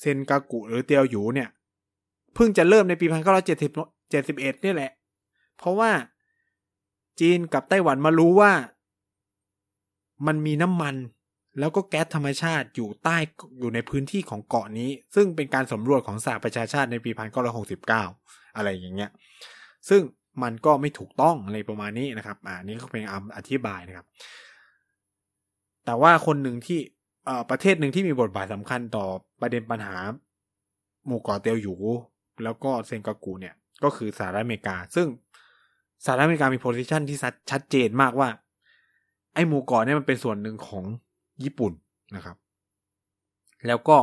เซนกากุหรือเตียวหยูเนี่ย เพิ่งจะเริ่มในปีพันเก้าร้อยเจ็ดสิบเจ็ดสิบเอ็ดนี่แหละ เพราะว่าจีนกับไต้หวันมารู้ว่า มันมีน้ำมัน แล้วก็แก๊สธรรมชาติอยู่ใต้อยู่ในพื้นที่ของเกาะนี้ ซึ่งเป็นการสำรวจของสหประชาชาติในปีพันเก้าร้อยหกสิบเก้าอะไรอย่างเงี้ย ซึ่ง มันก็ไม่ถูกต้องอะไรประมาณนี้นะครับ อ่านี้ก็เป็นคำอธิบายนะครับ แต่ว่าคนหนึ่งที่ประเทศหนึ่งที่มีบทบาทสำคัญต่อประเด็นปัญหา หมู่เกาะเตียวหยู แล้วก็เซนกากูเนี่ย ก็คือสหรัฐอเมริกา ซึ่งสหรัฐอเมริกามีโพสิชันที่ชัดเจนมากว่า ไอ้หมู่เกาะเนี่ยมันเป็นส่วนหนึ่งของญี่ปุ่นนะครับ แล้วก็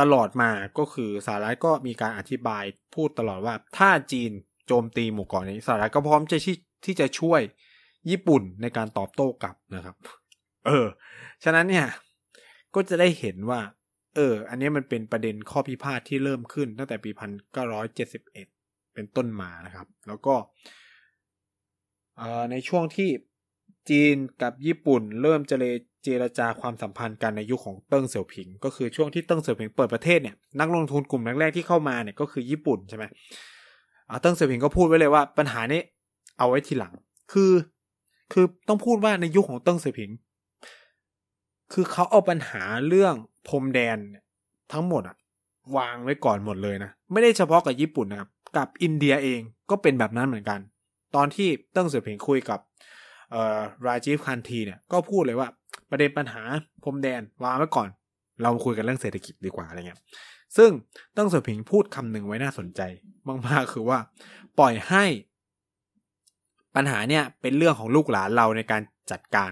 ตลอดมาก็คือสหรัฐก็มีการอธิบายพูดตลอดว่าถ้าจีน โจมตีหมู่เกาะนี้สหรัฐก็พร้อมจะที่ที่จะช่วยญี่ปุ่นในการตอบโต้กลับนะครับ เออ ฉะนั้นเนี่ย ก็จะได้เห็นว่า เออ อันนี้มันเป็นประเด็นข้อพิพาทที่เริ่มขึ้นตั้งแต่ปีพันเก้าร้อยเจ็ดสิบเอ็ดเป็นต้นมานะครับ แล้วก็ในช่วงที่จีนกับญี่ปุ่น เริ่มเจรเจรจาความสัมพันธ์กันในยุคขของเติ้งเสี่ยวผิง ก็คือช่วงที่เติ้งเสี่ยวผิงเปิดประเทศเนี่ยนักลงทุนกลุ่มแรกๆที่เข้ามาเนี่ยก็คือญี่ปุ่นใช่ไหม เติ้งเสี่ยวผิงก็พูดไว้เลยว่าปัญหานี้เอาไว้ทีหลัง คือ คือต้องพูดว่าในยุคของเติ้งเสี่ยวผิง คือเขาเอาปัญหาเรื่องพรมแดนทั้งหมดอะวางไว้ก่อนหมดเลยนะ ไม่ได้เฉพาะกับญี่ปุ่นนะครับ กับอินเดียเองก็เป็นแบบนั้นเหมือนกัน ตอนที่เติ้งเสี่ยวผิงคุยกับเอ่อราจีฟคานธีเนี่ยก็พูดเลยว่าประเด็นปัญหาพรมแดนวางไว้ก่อน เราคุยกันเรื่องเศรษฐกิจดีกว่าอะไรเงี้ย ซึ่งเติ้งเสี่ยวผิงพูดคำหนึ่งไว้น่าสนใจมากๆคือว่า ปล่อยให้ปัญหาเนี่ยเป็นเรื่องของลูกหลานเราในการจัดการ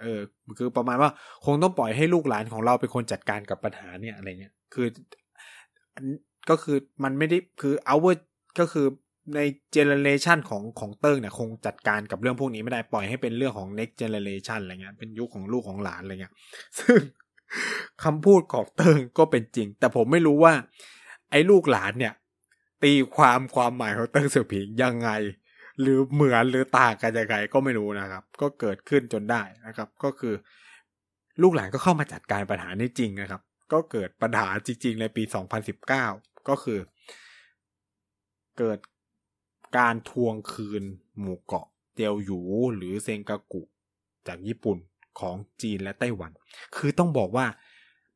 เออ คือประมาณว่าคงต้องปล่อยให้ลูกหลานของเราเป็นคนจัดการกับปัญหาเนี่ยอะไรเงี้ย คือก็คือมันไม่ได้คือ our ก็คือใน generation ของของเติ้งเนี่ยคงจัดการกับเรื่องพวกนี้ไม่ได้ปล่อยให้เป็นเรื่องของ next generation อะไรเงี้ยเป็นยุคของลูกของหลานอะไรเงี้ย ซึ่ง คำพูดของเติ้งก็เป็นจริง แต่ผมไม่รู้ว่า ไอ้ลูกหลานเนี่ย ตีความความหมายของเติงเสี่ยวผิงยังไง หรือเหมือนหรือต่างกันยังไงก็ไม่รู้นะครับ ก็เกิดขึ้นจนได้นะครับ ก็คือ ลูกหลานก็เข้ามาจัดการปัญหานี้จริงนะครับ ก็เกิดปัญหาจริง ๆ ในปี 2019 ก็คือ เกิดการทวงคืนหมู่เกาะเตียวหยูหรือเซงกากุจากญี่ปุ่น ของจีนและไต้หวัน คือต้องบอกว่า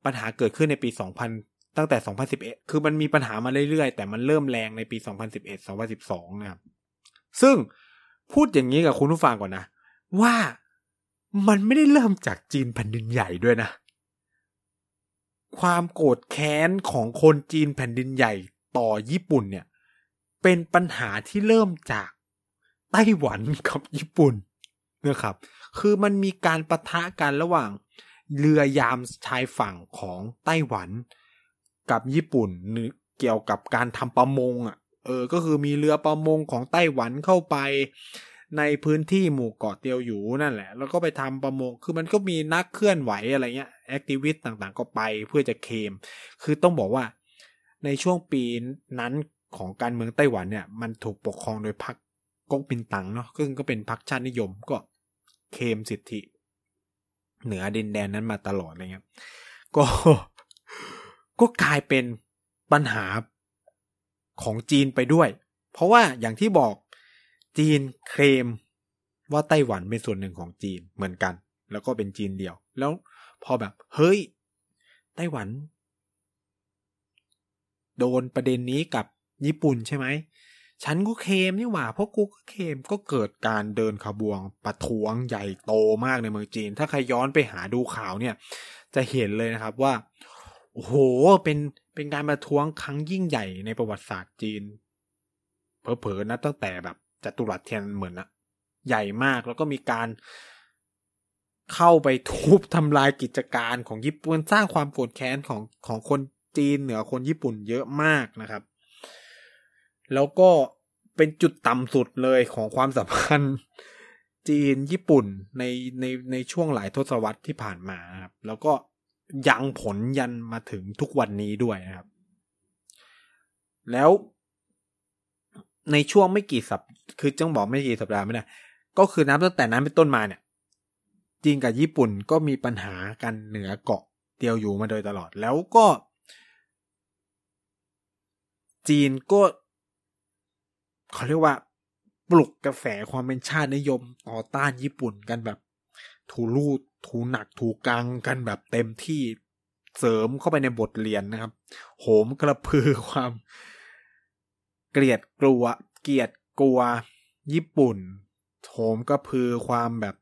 ปัญหาเกิดขึ้นในปี 2000 ตั้งแต่ 2011 คือมันมีปัญหามาเรื่อยๆ แต่มันเริ่มแรงในปี 2011 2012 นะครับ ซึ่งพูดอย่างนี้กับคุณผู้ฟังก่อนนะ ว่ามันไม่ได้เริ่มจากจีนแผ่นดินใหญ่ด้วยนะ ความโกรธแค้นของคนจีนแผ่นดินใหญ่ต่อญี่ปุ่นเนี่ย เป็นปัญหาที่เริ่มจากไต้หวันกับญี่ปุ่น นะครับ คือมันมีการประทะกันระหว่างเรือยามชายฝั่งของไต้หวัน กับญี่ปุ่นเกี่ยวกับการทำประมงอะ เออ ก็คือมีเรือประมงของไต้หวันเข้าไปในพื้นที่หมู่เกาะเตียวอยู่นั่นแหละ แล้วก็ไปทำประมง คือมันก็มีนักเคลื่อนไหวอะไรเงี้ย แอคทิวิสต์ต่างๆ ก็ไปเพื่อจะเคม คือต้องบอกว่าในช่วงปีนั้นของการเมืองไต้หวันเนี่ย มันถูกปกครองโดยพรรคก๊กมินตั๋งเนาะซึ่งก็เป็นพรรคชาตินิยม ก็ เคมสิทธิ เหนือดินแดนนั้นมาตลอดอะไรเงี้ยก็ก็กลายเป็นปัญหาของจีนไปด้วย เพราะว่าอย่างที่บอกจีนเคลมว่าไต้หวันเป็นส่วนหนึ่งของจีนเหมือนกัน แล้วก็เป็นจีนเดียว แล้วพอแบบ เฮ้ย ไต้หวัน โดนประเด็นนี้กับญี่ปุ่นใช่ไหม ฉันก็เคมนี่หว่าเพราะกูก็เคมก็เกิดการเดินขบวงประท้วงใหญ่โตมากในเมืองจีน ถ้าใครย้อนไปหาดูข่าวเนี่ย จะเห็นเลยนะครับว่า โอ้โหเป็นเป็นการประท้วงครั้งยิ่งใหญ่ในประวัติศาสตร์จีน เผลอๆนะตั้งแต่แบบจัตุรัสเทียนเหมือนนะใหญ่มากแล้วก็มีการเข้าไปทุบทำลายกิจการของญี่ปุ่นสร้างความโกรธแค้นของของคนจีนเหนือคนญี่ปุ่นเยอะมากนะครับ แล้วก็เป็นจุดต่ำสุดเลยของความสัมพันธ์จีนญี่ปุ่นในในในช่วงหลายทศวรรษที่ผ่านมาครับแล้วก็ยังผลยันมาถึงทุกวันนี้ด้วยนะครับ แล้วในช่วงไม่กี่สัปคือจ้องบอกไม่กี่สัปดาห์ไม่ได้ก็คือนับตั้งแต่นั้นเป็นต้นมาเนี่ยจีนกับญี่ปุ่นก็มีปัญหากันเหนือเกาะเตียวอยู่มาโดยตลอดแล้วก็ จีนก็ เขาเรียกว่า ปลุกกระแสความเป็นชาตินิยมต่อต้านญี่ปุ่นกันแบบ ถูรูดถูหนักถูกังกันแบบเต็มที่เสริมเข้าไปในบทเรียนนะครับ โหมกระพือความ เกลียดกลัว เกลียดกลัว ญี่ปุ่น โหมกระพือความแบบ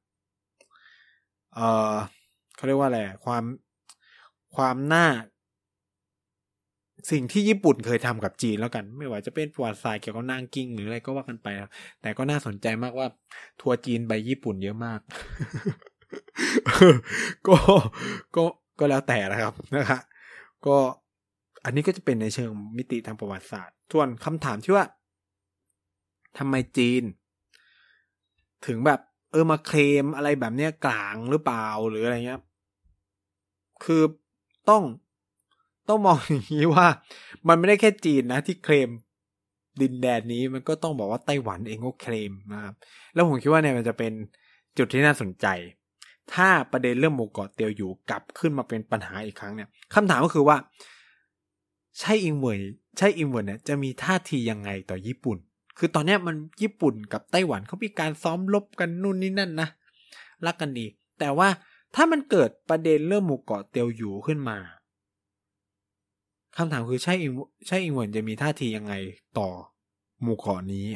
เออเขาเรียกว่าอะไรความความน่า สิ่งที่ญี่ปุ่นเคยทำกับจีนแล้วกัน ไม่ว่าจะเป็นประวัติศาสตร์เกี่ยวกับนางกิ้งหรืออะไรก็ว่ากันไปครับแต่ก็น่าสนใจมากว่า ทัวร์จีนไปญี่ปุ่นเยอะมาก ก็ก็ก็แล้วแต่นะครับนะครับก็อันนี้ก็จะเป็นในเชิงมิติทางประวัติศาสตร์ ส่วนคำถามที่ว่าทำไมจีน ถึงแบบ เออมาเคลมอะไรแบบเนี้ยกลางหรือเปล่าหรืออะไรเงี้ย คือต้อง ต้องมองอย่างนี้ว่า มันไม่ได้แค่จีนนะที่เคลมดินแดนนี้มันก็ต้องบอกว่าไต้หวันเองก็เคลมนะครับแล้วผมคิดว่าเนี่ยมันจะเป็นจุดที่น่าสนใจ ถ้าประเด็นเรื่องหมู่เกาะเตียวอยู่กลับขึ้นมาเป็นปัญหาอีกครั้งเนี่ยคำถามก็คือว่า ใช่อิงเวยใช่อิงเวยเนี่ยจะมีท่าทียังไงต่อญี่ปุ่น คือตอนนี้มันญี่ปุ่นกับไต้หวันเขามีการซ้อมลบกันนู่นนี่นั่นนะรักกันดี แต่ว่าถ้ามันเกิดประเด็นเรื่องหมู่เกาะเตียวอยู่ขึ้นมา คำถามคือใช่ใช่อิงเวยจะมีท่าทียังไงต่อหมู่เกาะนี้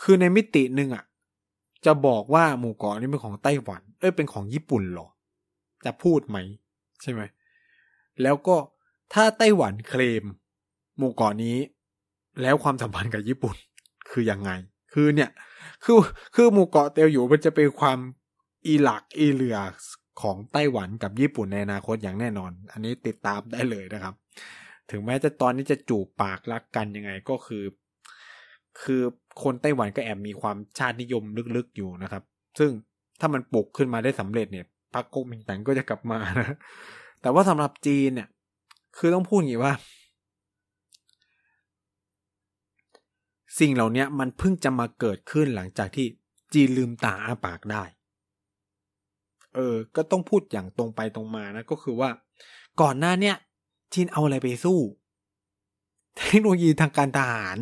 คือในมิติหนึ่งอะ จะบอกว่าหมู่เกาะนี้เป็นของไต้หวัน เอ้ยเป็นของญี่ปุ่นหรอ จะพูดไหม ใช่ไหม แล้วก็ถ้าไต้หวันเคลม หมู่เกาะนี้ แล้วความสัมพันธ์กับญี่ปุ่น คือยังไง คือเนี่ย คือคือหมู่เกาะเตียวอยู่มันจะเป็นความอีหลักอีเหลือ ของไต้หวันกับญี่ปุ่นในอนาคตอย่างแน่นอน อันนี้ติดตามได้เลยนะครับ ถึงแม้จะตอนนี้จะจูบปากรักกันยังไงก็คือ คือคนไต้หวันก็แอบมีความชาตินิยมลึกๆอยู่นะครับ ซึ่งถ้ามันปลุกขึ้นมาได้สำเร็จเนี่ยพรรคก๊กมินตั๋งก็จะกลับมานะ แต่ว่าสำหรับจีนเนี่ย คือต้องพูดอย่างนี้ว่า สิ่งเหล่านี้มันเพิ่งจะมาเกิดขึ้นหลังจากที่จีนลืมตาอ้าปากได้ เออ ก็ต้องพูดอย่างตรงไปตรงมานะ ก็คือว่า ก่อนหน้าเนี่ยจีนเอาอะไรไปสู้ เทคโนโลยีทางการทหาร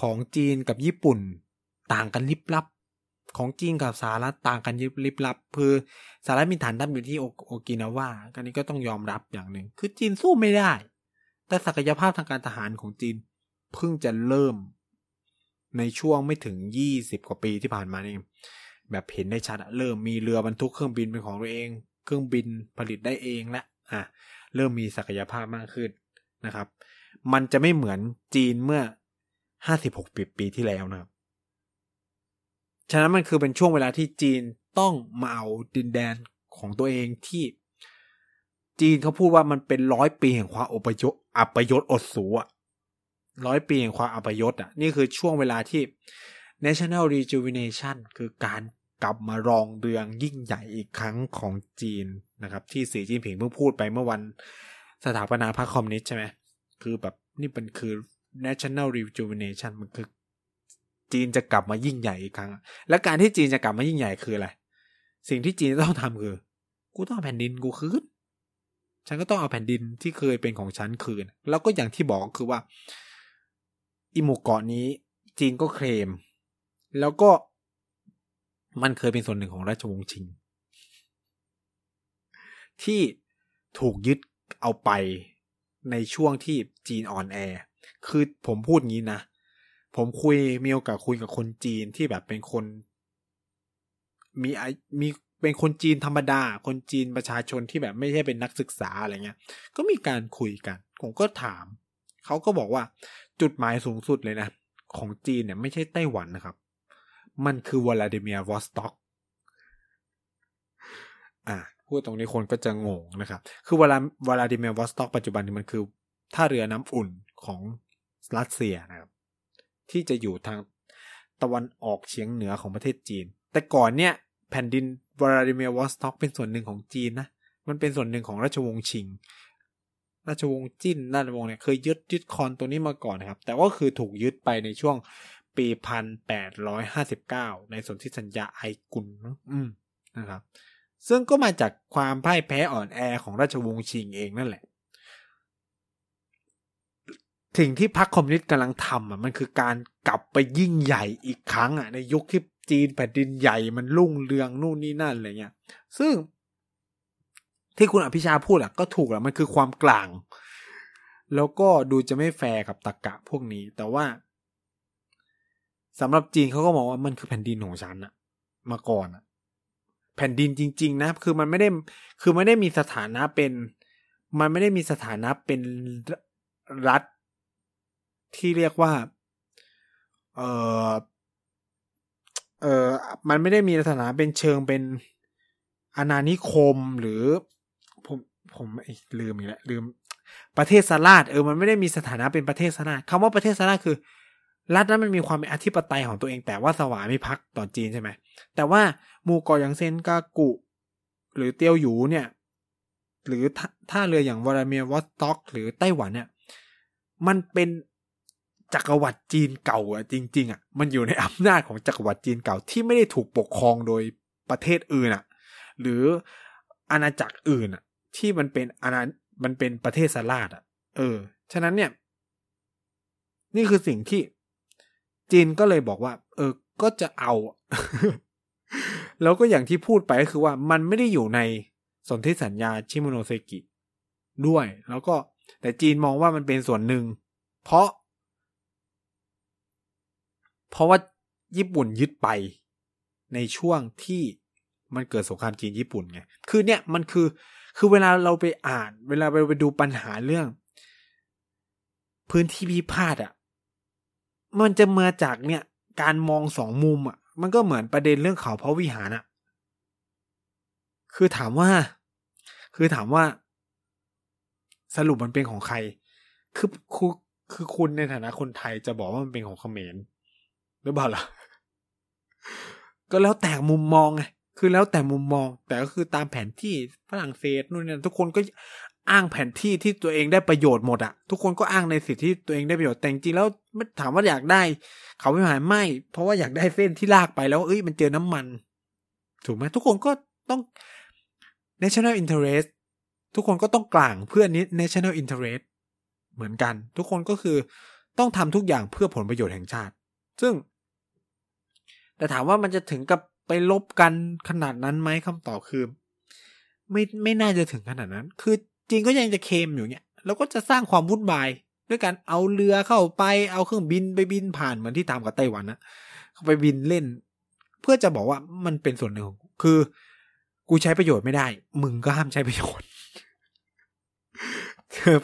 ของจีนกับญี่ปุ่นต่างกันลิบลับ ของจีนกับสหรัฐต่างกันยิบลิบลับ คือสหรัฐมีฐานทัพอยู่ที่โอกินาวากันนี้ก็ต้องยอมรับอย่างหนึ่ง คือจีนสู้ไม่ได้ แต่ศักยภาพทางการทหารของจีนเพิ่งจะเริ่มในช่วงไม่ถึงยี่สิบกว่าปีที่ผ่านมานี่ แบบเห็นได้ชัดเริ่มมีเรือบรรทุกเครื่องบินเป็นของตัวเอง เครื่องบินผลิตได้เองและอะเริ่มมีศักยภาพมากขึ้นนะครับ มันจะไม่เหมือนจีนเมื่อห้าสิบหกปีปีที่แล้วนะครับ ฉะนั้นมันคือเป็นช่วงเวลาที่จีนต้องมาเอาดินแดนของตัวเองที่จีนเขาพูดว่ามันเป็นร้อยปีแห่งความอพยพอัปยศอดสูอะร้อยปีแห่งความอัปยศอะ นี่คือช่วงเวลาที่ national rejuvenation คือการ กลับมารองเรืองยิ่งใหญ่อีกครั้งของจีนนะครับ ที่สีจิ้นผิงเพิ่งพูดไปเมื่อวันสถาปนาพรรคคอมมิวนิสต์ใช่ไหมคือแบบนี่เป็นคือ national rejuvenation มันคือ จีนจะกลับมายิ่งใหญ่อีกครั้ง และการที่จีนจะกลับมายิ่งใหญ่คืออะไร สิ่งที่จีนต้องทำคือ กูต้องเอาแผ่นดินกูคืนฉันก็ต้องเอาแผ่นดินที่เคยเป็นของฉันคืน แล้วก็อย่างที่บอกก็คือว่าอิหมู่เกาะนี้จีนก็เคลม แล้วก็ มันเคยเป็นส่วนหนึ่งของราชวงศ์ชิง ที่ถูกยึดเอาไปในช่วงที่จีนอ่อนแอ คือผมพูดงี้นะ ผมคุยมีโอกาสคุยกับคนจีนที่แบบเป็นคน มีมีเป็นคนจีนธรรมดา คนจีนประชาชนที่แบบไม่ใช่เป็นนักศึกษาอะไรเงี้ย ก็มีการคุยกัน ผมก็ถาม เขาก็บอกว่าจุดหมายสูงสุดเลยนะ ของจีนเนี่ยไม่ใช่ไต้หวันนะครับ มันคือวลาดิเมียร์วอสต็อกอ่าพูดตรงนี้คนก็จะงงนะครับ คือเวลาวลาดิเมียร์วอสต็อกปัจจุบันนี้มันคือท่าเรือน้ำอุ่นของรัสเซียนะครับ ที่จะอยู่ทางตะวันออกเฉียงเหนือของประเทศจีน แต่ก่อนเนี่ยแผ่นดินวลาดิเมียร์วอสต็อกเป็นส่วนหนึ่งของจีนนะ มันเป็นส่วนหนึ่งของราชวงศ์ชิง ราชวงศ์จิ้นราชวงศ์เนี่ยเคยยึดยึดครองตัวนี้มาก่อนนะครับ แต่ว่าคือถูกยึดไปในช่วง ปีพันแปดร้อยห้าสิบเก้าในสนธิสัญญาไอกุนอืมนะครับ ซึ่งก็มาจากความพ่ายแพ้อ่อนแอของราชวงศ์ชิงเองนั่นแหละสิ่งที่พรรคคอมมิวนิสต์กำลังทำอะมันคือการกลับไปยิ่งใหญ่อีกครั้งอะในยุคที่จีนแผ่นดินใหญ่มันรุ่งเรืองนู่นนี่นั่นอะไรเงี้ย ซึ่งที่คุณอภิชาพูดอะก็ถูกแหละมันคือความกร่าง แล้วก็ดูจะไม่แฟร์กับตะกกะพวกนี้ แต่ว่า สำหรับจีนเขาก็มองว่ามันคือแผ่นดินของฉันอะมาก่อนอะแผ่นดินจริง ๆ นะ คือมันไม่ได้คือไม่ได้มีสถานะเป็น มันไม่ได้มีสถานะเป็นรัฐ ที่เรียกว่า เออเออมันไม่ได้มีสถานะเป็นเชิงเป็นอาณานิคมหรือ ผมผมลืมอีกแล้วลืมประเทศสลาดเออมันไม่ได้มีสถานะเป็นประเทศสลาดคำว่าประเทศสลาดคือ รัฐนั้นมันมีความเป็นอธิปไตยของตัวเอง แต่ว่าสวามิภักดิ์ต่อจีนใช่ไหมแต่ว่ามูกออย่างเซนกากุ หรือเตียวหยูเนี่ย หรือท่าเรืออย่างวลาเมียวอสต็อก หรือไต้หวันเนี่ย มันเป็นจักรวรรดิจีนเก่าอะจริง ๆอะมันอยู่ในอำนาจของจักรวรรดิจีนเก่าที่ไม่ได้ถูกปกครองโดยประเทศอื่นอะ หรืออาณาจักรอื่นอะ ที่มันเป็นอาณามันเป็นประเทศสลาดอะ เออ ฉะนั้นเนี่ย นี่คือสิ่งที่ จีนก็เลยบอกว่า เออ ก็จะเอา แล้วก็อย่างที่พูดไปก็คือว่ามันไม่ได้อยู่ในสนธิสัญญาชิโมโนเซกิด้วย แล้วก็แต่จีนมองว่ามันเป็นส่วนหนึ่ง เพราะ เพราะว่าญี่ปุ่นยึดไปในช่วงที่มันเกิดสงครามจีนญี่ปุ่นไง คือเนี่ยมันคือ คือเวลาเราไปอ่าน เวลาไปไปดูปัญหาเรื่อง พื้นที่พิพาทอะ มันจะมาจากเนี่ย การมองสองมุมอะ มันก็เหมือนประเด็นเรื่องเขาพระวิหารอะ คือถามว่า คือถามว่า สรุปมันเป็นของใคร คือคือคือคุณในฐานะคนไทยจะบอกว่ามันเป็นของเขมรหรือเปล่าล่ะ ก็แล้วแต่มุมมองไงคือแล้วแต่มุมมอง แต่ก็คือตามแผนที่ฝรั่งเศสนู่นนี่ทุกคนก็ อ้างแผนที่ที่ตัวเองได้ประโยชน์หมดอะทุกคนก็อ้างในสิทธิที่ตัวเองได้ประโยชน์แต่จริงแล้วไม่ถามว่าอยากได้ เขาไม่หายไม่ เพราะว่าอยากได้เส้นที่ลากไปแล้วเอ้ยมันเจอน้ำมัน ถูกไหมทุกคนก็ต้อง national interest ทุกคนก็ต้องกลางเพื่อนี้ national interest เหมือนกัน ทุกคนก็คือต้องทำทุกอย่างเพื่อผลประโยชน์แห่งชาติ ซึ่ง แต่ถามว่ามันจะถึงกับไปลบกันขนาดนั้นไหมคำตอบคือ ไม่ไม่น่าจะถึงขนาดนั้น คือ จีนก็ยังจะเคมอยู่เนี่ยแล้วก็จะสร้างความวุ่นวาย ด้วยการเอาเรือเข้าไปเอาเครื่องบินไปบินผ่านเหมือนที่ทำกับไต้หวันนะเขาไปบินเล่น เพื่อจะบอกว่ามันเป็นส่วนหนึ่งคือ กูใช้ประโยชน์ไม่ได้ มึงก็ห้ามใช้ประโยชน์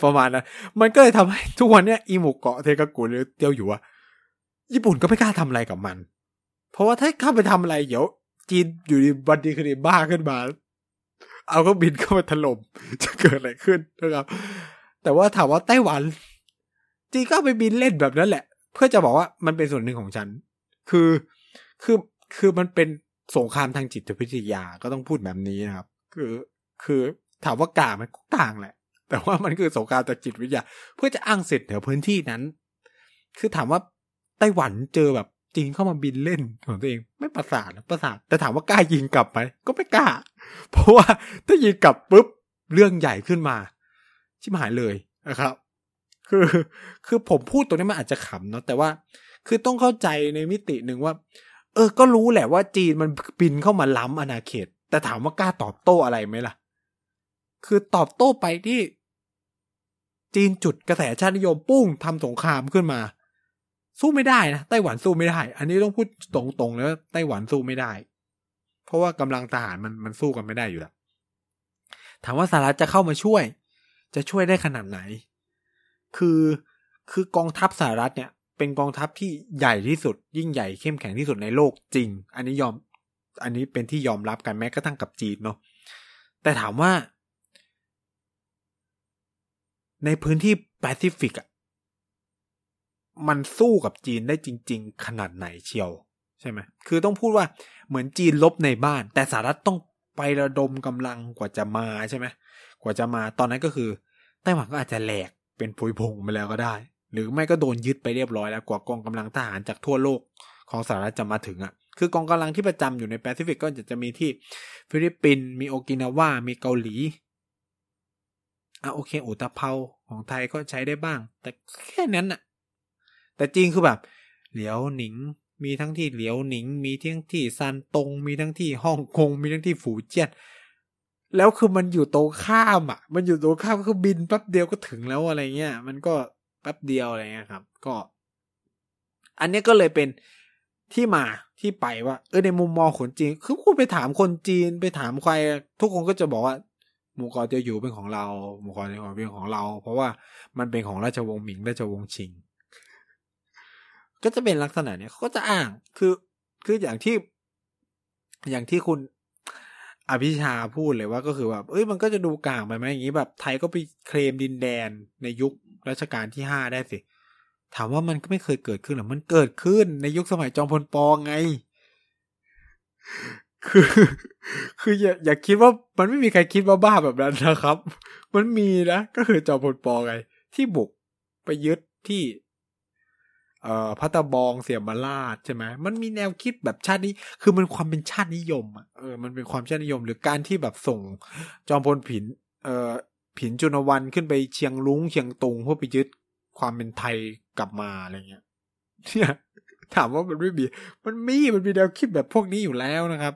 ประมาณนะมันก็เลยทำให้ทุกวันเนี้ยอีหมูเกาะเทกากุหรือเตียวอยู่อะญี่ปุ่นก็ไม่กล้าทำอะไรกับมัน เพราะว่าถ้าเข้าไปทำอะไรเดี๋ยวจีนอยู่ดีบันดีคดีบ้าขึ้นมา เอาก็บินเข้ามาถล่มจะเกิดอะไรขึ้นนะครับ แต่ว่าถามว่าไต้หวัน จีนก็ไปบินเล่นแบบนั้นแหละ เพื่อจะบอกว่ามันเป็นส่วนหนึ่งของฉัน คือคือคือมันเป็นสงครามทางจิตวิทยาก็ต้องพูดแบบนี้นะครับ คือคือถามว่ากลางมันก็กลางแหละ แต่ว่ามันคือสงครามทางจิตวิทยา เพื่อจะอ้างสิทธิ์เหนือพื้นที่นั้น คือถามว่าไต้หวันเจอแบบจีนเข้ามาบินเล่นของตัวเอง ไม่ประสาทนประสาทแต่ถามว่ากล้ายิงกลับไหมก็ไม่กล้า เพราะว่าถ้ายิงกลับปุ๊บเรื่องใหญ่ขึ้นมา ชิบหายเลยนะครับ คือ คือผมพูดตรงนี้มันอาจจะขำเนาะแต่ว่า คือต้องเข้าใจในมิติหนึ่งว่า เออ ก็รู้แหละว่าจีนมันบินเข้ามาล้ำอาณาเขต แต่ถามว่ากล้าตอบโต้อะไรไหมล่ะ คือตอบโต้ไปที่ จีนจุดกระแสชาตินิยมปุ้งทำสงครามขึ้นมา สู้ไม่ได้นะไต้หวันสู้ไม่ได้ อันนี้ต้องพูดตรงๆแล้วไต้หวันสู้ไม่ได้ เพราะว่ากำลังทหารมันมันสู้กันไม่ได้อยู่แล้วถามว่าสหรัฐจะเข้ามาช่วย จะช่วยได้ขนาดไหน คือคือกองทัพสหรัฐเนี่ย เป็นกองทัพที่ใหญ่ที่สุด ยิ่งใหญ่เข้มแข็งที่สุดในโลกจริง อันนี้ยอม อันนี้เป็นที่ยอมรับกันแม้กระทั่งกับจีนเนาะแต่ถามว่า ในพื้นที่แปซิฟิกอะมันสู้กับจีนได้จริง ๆ ขนาดไหนเชียว ใช่ไหมคือต้องพูดว่า เหมือนจีนรบในบ้าน แต่สหรัฐต้องไประดมกำลังกว่าจะมาใช่ไหมกว่าจะมาตอนนั้นก็คือไต้หวันก็อาจจะแหลกเป็นผุยผงไปแล้วก็ได้ หรือไม่ก็โดนยึดไปเรียบร้อยแล้วกว่ากองกำลังทหารจากทั่วโลกของสหรัฐจะมาถึงอะ่ะคือกองกำลังที่ประจำอยู่ในแปซิฟิกก็จะจะมีที่ฟิลิปปินส์มีโอกินาวา มีเกาหลีอะโอเคอุตภเปาของไทยก็ใช้ได้บ้าง แต่แค่นั้นน่ะแต่จริงคือแบบ เหลียวหนิง มีทั้งที่เหลียวหนิง มีทั้งที่ซันตง มีทั้งที่ฮ่องกง มีทั้งที่ฝูเจียน แล้วคือมันอยู่ตรงข้ามอะ มันอยู่ตรงข้ามก็คือบินแป๊บเดียวก็ถึงแล้วอะไรเงี้ย มันก็แป๊บเดียวอะไรเงี้ยครับ ก็ อันนี้ก็เลยเป็นที่มาที่ไปว่า เออในมุมมองคนจีน คือคุณไปถามคนจีนไปถามใคร ทุกคนก็จะบอกว่าหมู่เกาะเจียวอยู่เป็นของเรา หมู่เกาะเจียวอยู่เป็นของเรา เพราะว่ามันเป็นของราชวงศ์หมิง ราชวงศ์ชิง ก็จะเป็นลักษณะเนี้ยเขาก็จะอ้างคือคืออย่างที่ อย่างที่คุณอภิชาพูดเลยว่าก็คือแบบเอ้ยมันก็จะดูกลางไปไหมอย่างนี้แบบ ไทยก็ไปเคลมดินแดนในยุครัชกาลที่ห้าได้สิ ถามว่ามันก็ไม่เคยเกิดขึ้นหรอมันเกิดขึ้นในยุคสมัยจอมพลปองไง คือ คืออย่าอย่าคิดว่ามันไม่มีใครคิดว่าบ้าแบบนั้นนะครับ มันมีนะก็คือจอมพลปองไง ที่บุกไปยึดที่ เอ่อพัตบองเสียมาลาดใช่ไหมมันมีแนวคิดแบบชาตินี้ คือมันความเป็นชาตินิยมอะเออมันเป็นความชาตินิยม หรือการที่แบบส่งจอมพลผินเอ่อผินจุนวันขึ้นไปเชียงลุงเชียงตุงเพื่อไปยึดความเป็นไทยกลับมาอะไรเงี้ยเนี่ยถามว่ามันไม่มีมันมีมันมีแนวคิดแบบพวกนี้อยู่แล้วนะครับ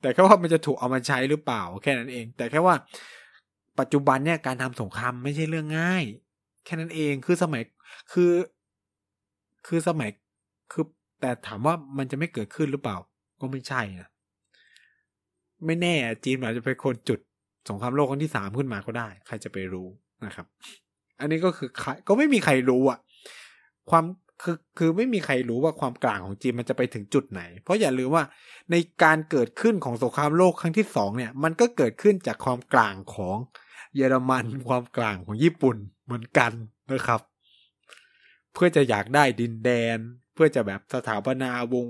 แต่แค่ว่ามันจะถูกเอามาใช้หรือเปล่าแค่นั้นเอง แต่แค่ว่าปัจจุบันเนี่ยการทำสงครามไม่ใช่เรื่องง่าย แค่นั้นเองคือสมัยคือ คือสมัยคือแต่ถามว่ามันจะไม่เกิดขึ้นหรือเปล่า ก็ไม่ใช่นะไม่แน่จีนอาจจะเป็นคนจุดสงครามโลกครั้งที่สามขึ้นมาก็ได้ ใครจะไปรู้นะครับ อันนี้ก็คือใครก็ไม่มีใครรู้อะความคือคือไม่มีใครรู้ว่าความกลางของจีนมันจะไปถึงจุดไหน เพราะอย่าลืมว่าในการเกิดขึ้นของสงครามโลกครั้งที่สองเนี่ย มันก็เกิดขึ้นจากความกลางของเยอรมัน ความกลางของญี่ปุ่นเหมือนกันนะครับ เพื่อจะอยากได้ดินแดน เพื่อจะแบบสถาปนาวง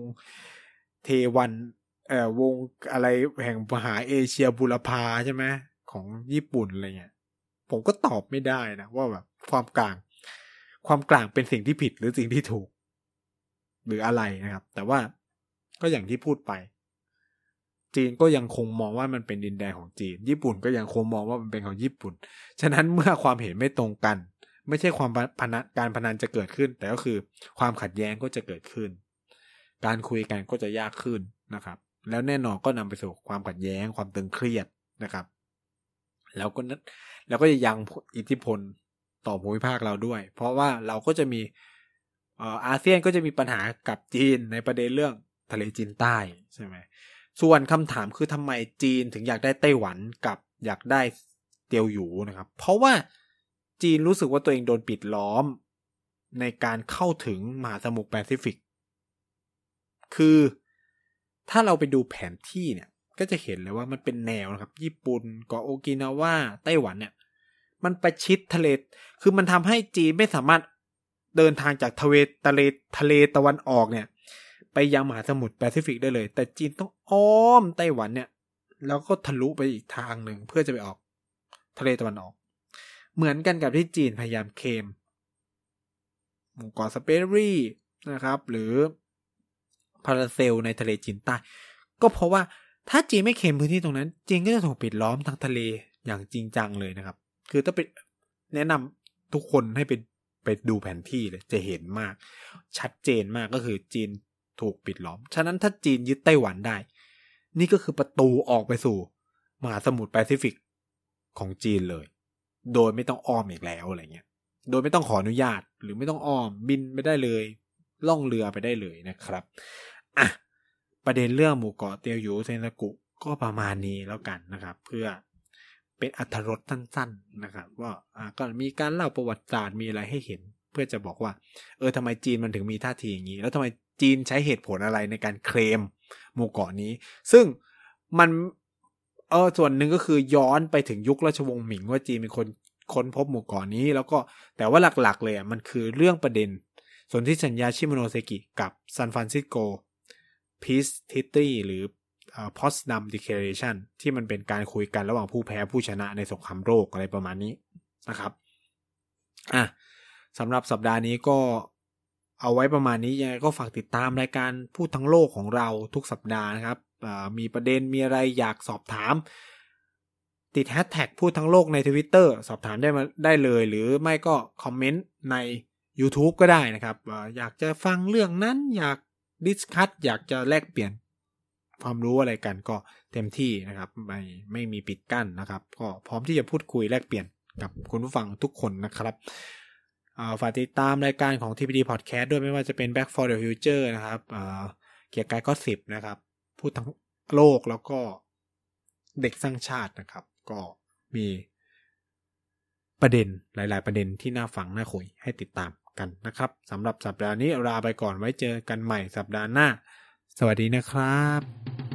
เทวันเอ่อวงอะไรแห่งมหาเอเชียบุรพาใช่ไหมของญี่ปุ่นอะไรเงี้ยผมก็ตอบไม่ได้นะว่าแบบความกลาง ความกลางเป็นสิ่งที่ผิดหรือสิ่งที่ถูก หรืออะไรนะครับ แต่ว่าก็อย่างที่พูดไป จีนก็ยังคงมองว่ามันเป็นดินแดนของจีน ญี่ปุ่นก็ยังคงมองว่ามันเป็นของญี่ปุ่น ฉะนั้นเมื่อความเห็นไม่ตรงกัน ไม่ใช่ความพนันการพนันจะเกิดขึ้น แต่ก็คือความขัดแย้งก็จะเกิดขึ้น การคุยกันก็จะยากขึ้นนะครับ แล้วแน่นอนก็นำไปสู่ความขัดแย้งความตึงเครียดนะครับ แล้วก็แล้วก็จะยังอิทธิพลต่อภูมิภาคเราด้วย เพราะว่าเราก็จะมีอาเซียนก็จะมีปัญหากับจีนในประเด็นเรื่องทะเลจีนใต้ใช่ไหมส่วนคำถามคือทำไมจีนถึงอยากได้ไต้หวันกับอยากได้เตียวหยูนะครับ เพราะว่า จีนรู้สึกว่าตัวเองโดนปิดล้อม ในการเข้าถึงมหาสมุทรแปซิฟิก คือถ้าเราไปดูแผนที่เนี่ย ก็จะเห็นเลยว่ามันเป็นแนวนะครับ ญี่ปุ่นเกาะโอกินาวาไต้หวันเนี่ย มันประชิดทะเล คือมันทำให้จีนไม่สามารถเดินทางจากทะเลทะเลทะเลตะวันออกเนี่ย ไปยังมหาสมุทรแปซิฟิกได้เลย แต่จีนต้องอ้อมไต้หวันเนี่ย แล้วก็ทะลุไปอีกทางหนึ่งเพื่อจะไปออก ทะเลตะวันออก เหมือนกันกับที่จีนพยายามเคมหมู่เกาะสเปรี่นะครับ หรือพาราเซลในทะเลจีนใต้ ก็เพราะว่าถ้าจีนไม่เค็มพื้นที่ตรงนั้น จีนก็จะถูกปิดล้อมทางทะเลอย่างจริงจังเลยนะครับ คือต้องไปแนะนำทุกคนให้ไปไปดูแผนที่เลยจะเห็นมาก ชัดเจนมากก็คือจีนถูกปิดล้อม ฉะนั้นถ้าจีนยึดไต้หวันได้ นี่ก็คือประตูออกไปสู่มหาสมุทรแปซิฟิกของจีนเลย โดยไม่ต้องอ้อมอีกแล้วอะไรเงี้ย โดยไม่ต้องขออนุญาตหรือไม่ต้องอ้อมบินไปได้เลย ล่องเรือไปได้เลยนะครับอะประเด็นเรื่องหมู่เกาะเตียวหยูเซนกุก็ประมาณนี้แล้วกันนะครับ เพื่อเป็นอัธรสสั้น ๆนะครับ ว่าอ่าก็มีการเล่าประวัติศาสตร์มีอะไรให้เห็น เพื่อจะบอกว่า เออทำไมจีนมันถึงมีท่าทีอย่างนี้ แล้วทำไมจีนใช้เหตุผลอะไรในการเคลมหมู่เกาะนี้ ซึ่งมัน อ๋อส่วนหนึ่งก็คือย้อนไปถึงยุคราชวงศ์หมิงว่าจีนเป็นคนค้นพบหมู่เกาะนี้ แล้วก็แต่ว่าหลักๆ เลยอะมันคือเรื่องประเด็นสนธิสัญญาชิโมโนเซกิกับซานฟรานซิสโก Peace Treaty หรือ Potsdam Declaration ที่มันเป็นการคุยกันระหว่างผู้แพ้ผู้ชนะในสงครามโลกอะไรประมาณนี้นะครับอะสำหรับสัปดาห์นี้ก็เอาไว้ประมาณนี้ยังไงก็ฝากติดตามรายการพูดทั้งโลกของเราทุกสัปดาห์นะครับ มีประเด็นมีอะไรอยากสอบถาม ติดแฮชแท็กพูดทั้งโลกในทวิตเตอร์สอบถามได้มาได้เลย หรือไม่ก็ comment ใน YouTube ก็ได้นะครับ อยากจะฟังเรื่องนั้นอยาก discuss อยากจะแลกเปลี่ยนความรู้อะไรกันก็เต็มที่นะครับ ไม่ไม่มีปิดกั้นนะครับ ก็พร้อมที่จะพูดคุยแลกเปลี่ยนกับคุณผู้ฟังทุกคนนะครับฝากติดตามรายการของ TPD Podcast ด้วยไม่ว่าจะเป็น Back for the Future นะครับเกียร์กายก็สิบนะครับ พูดทั้งโลกแล้วก็เด็กสร้างชาตินะครับ ก็มีประเด็นหลาย ๆ ประเด็นที่น่าฟังน่าคุยให้ติดตามกันนะครับสำหรับสัปดาห์นี้ลาไปก่อนไว้เจอกันใหม่สัปดาห์หน้า สวัสดีนะครับ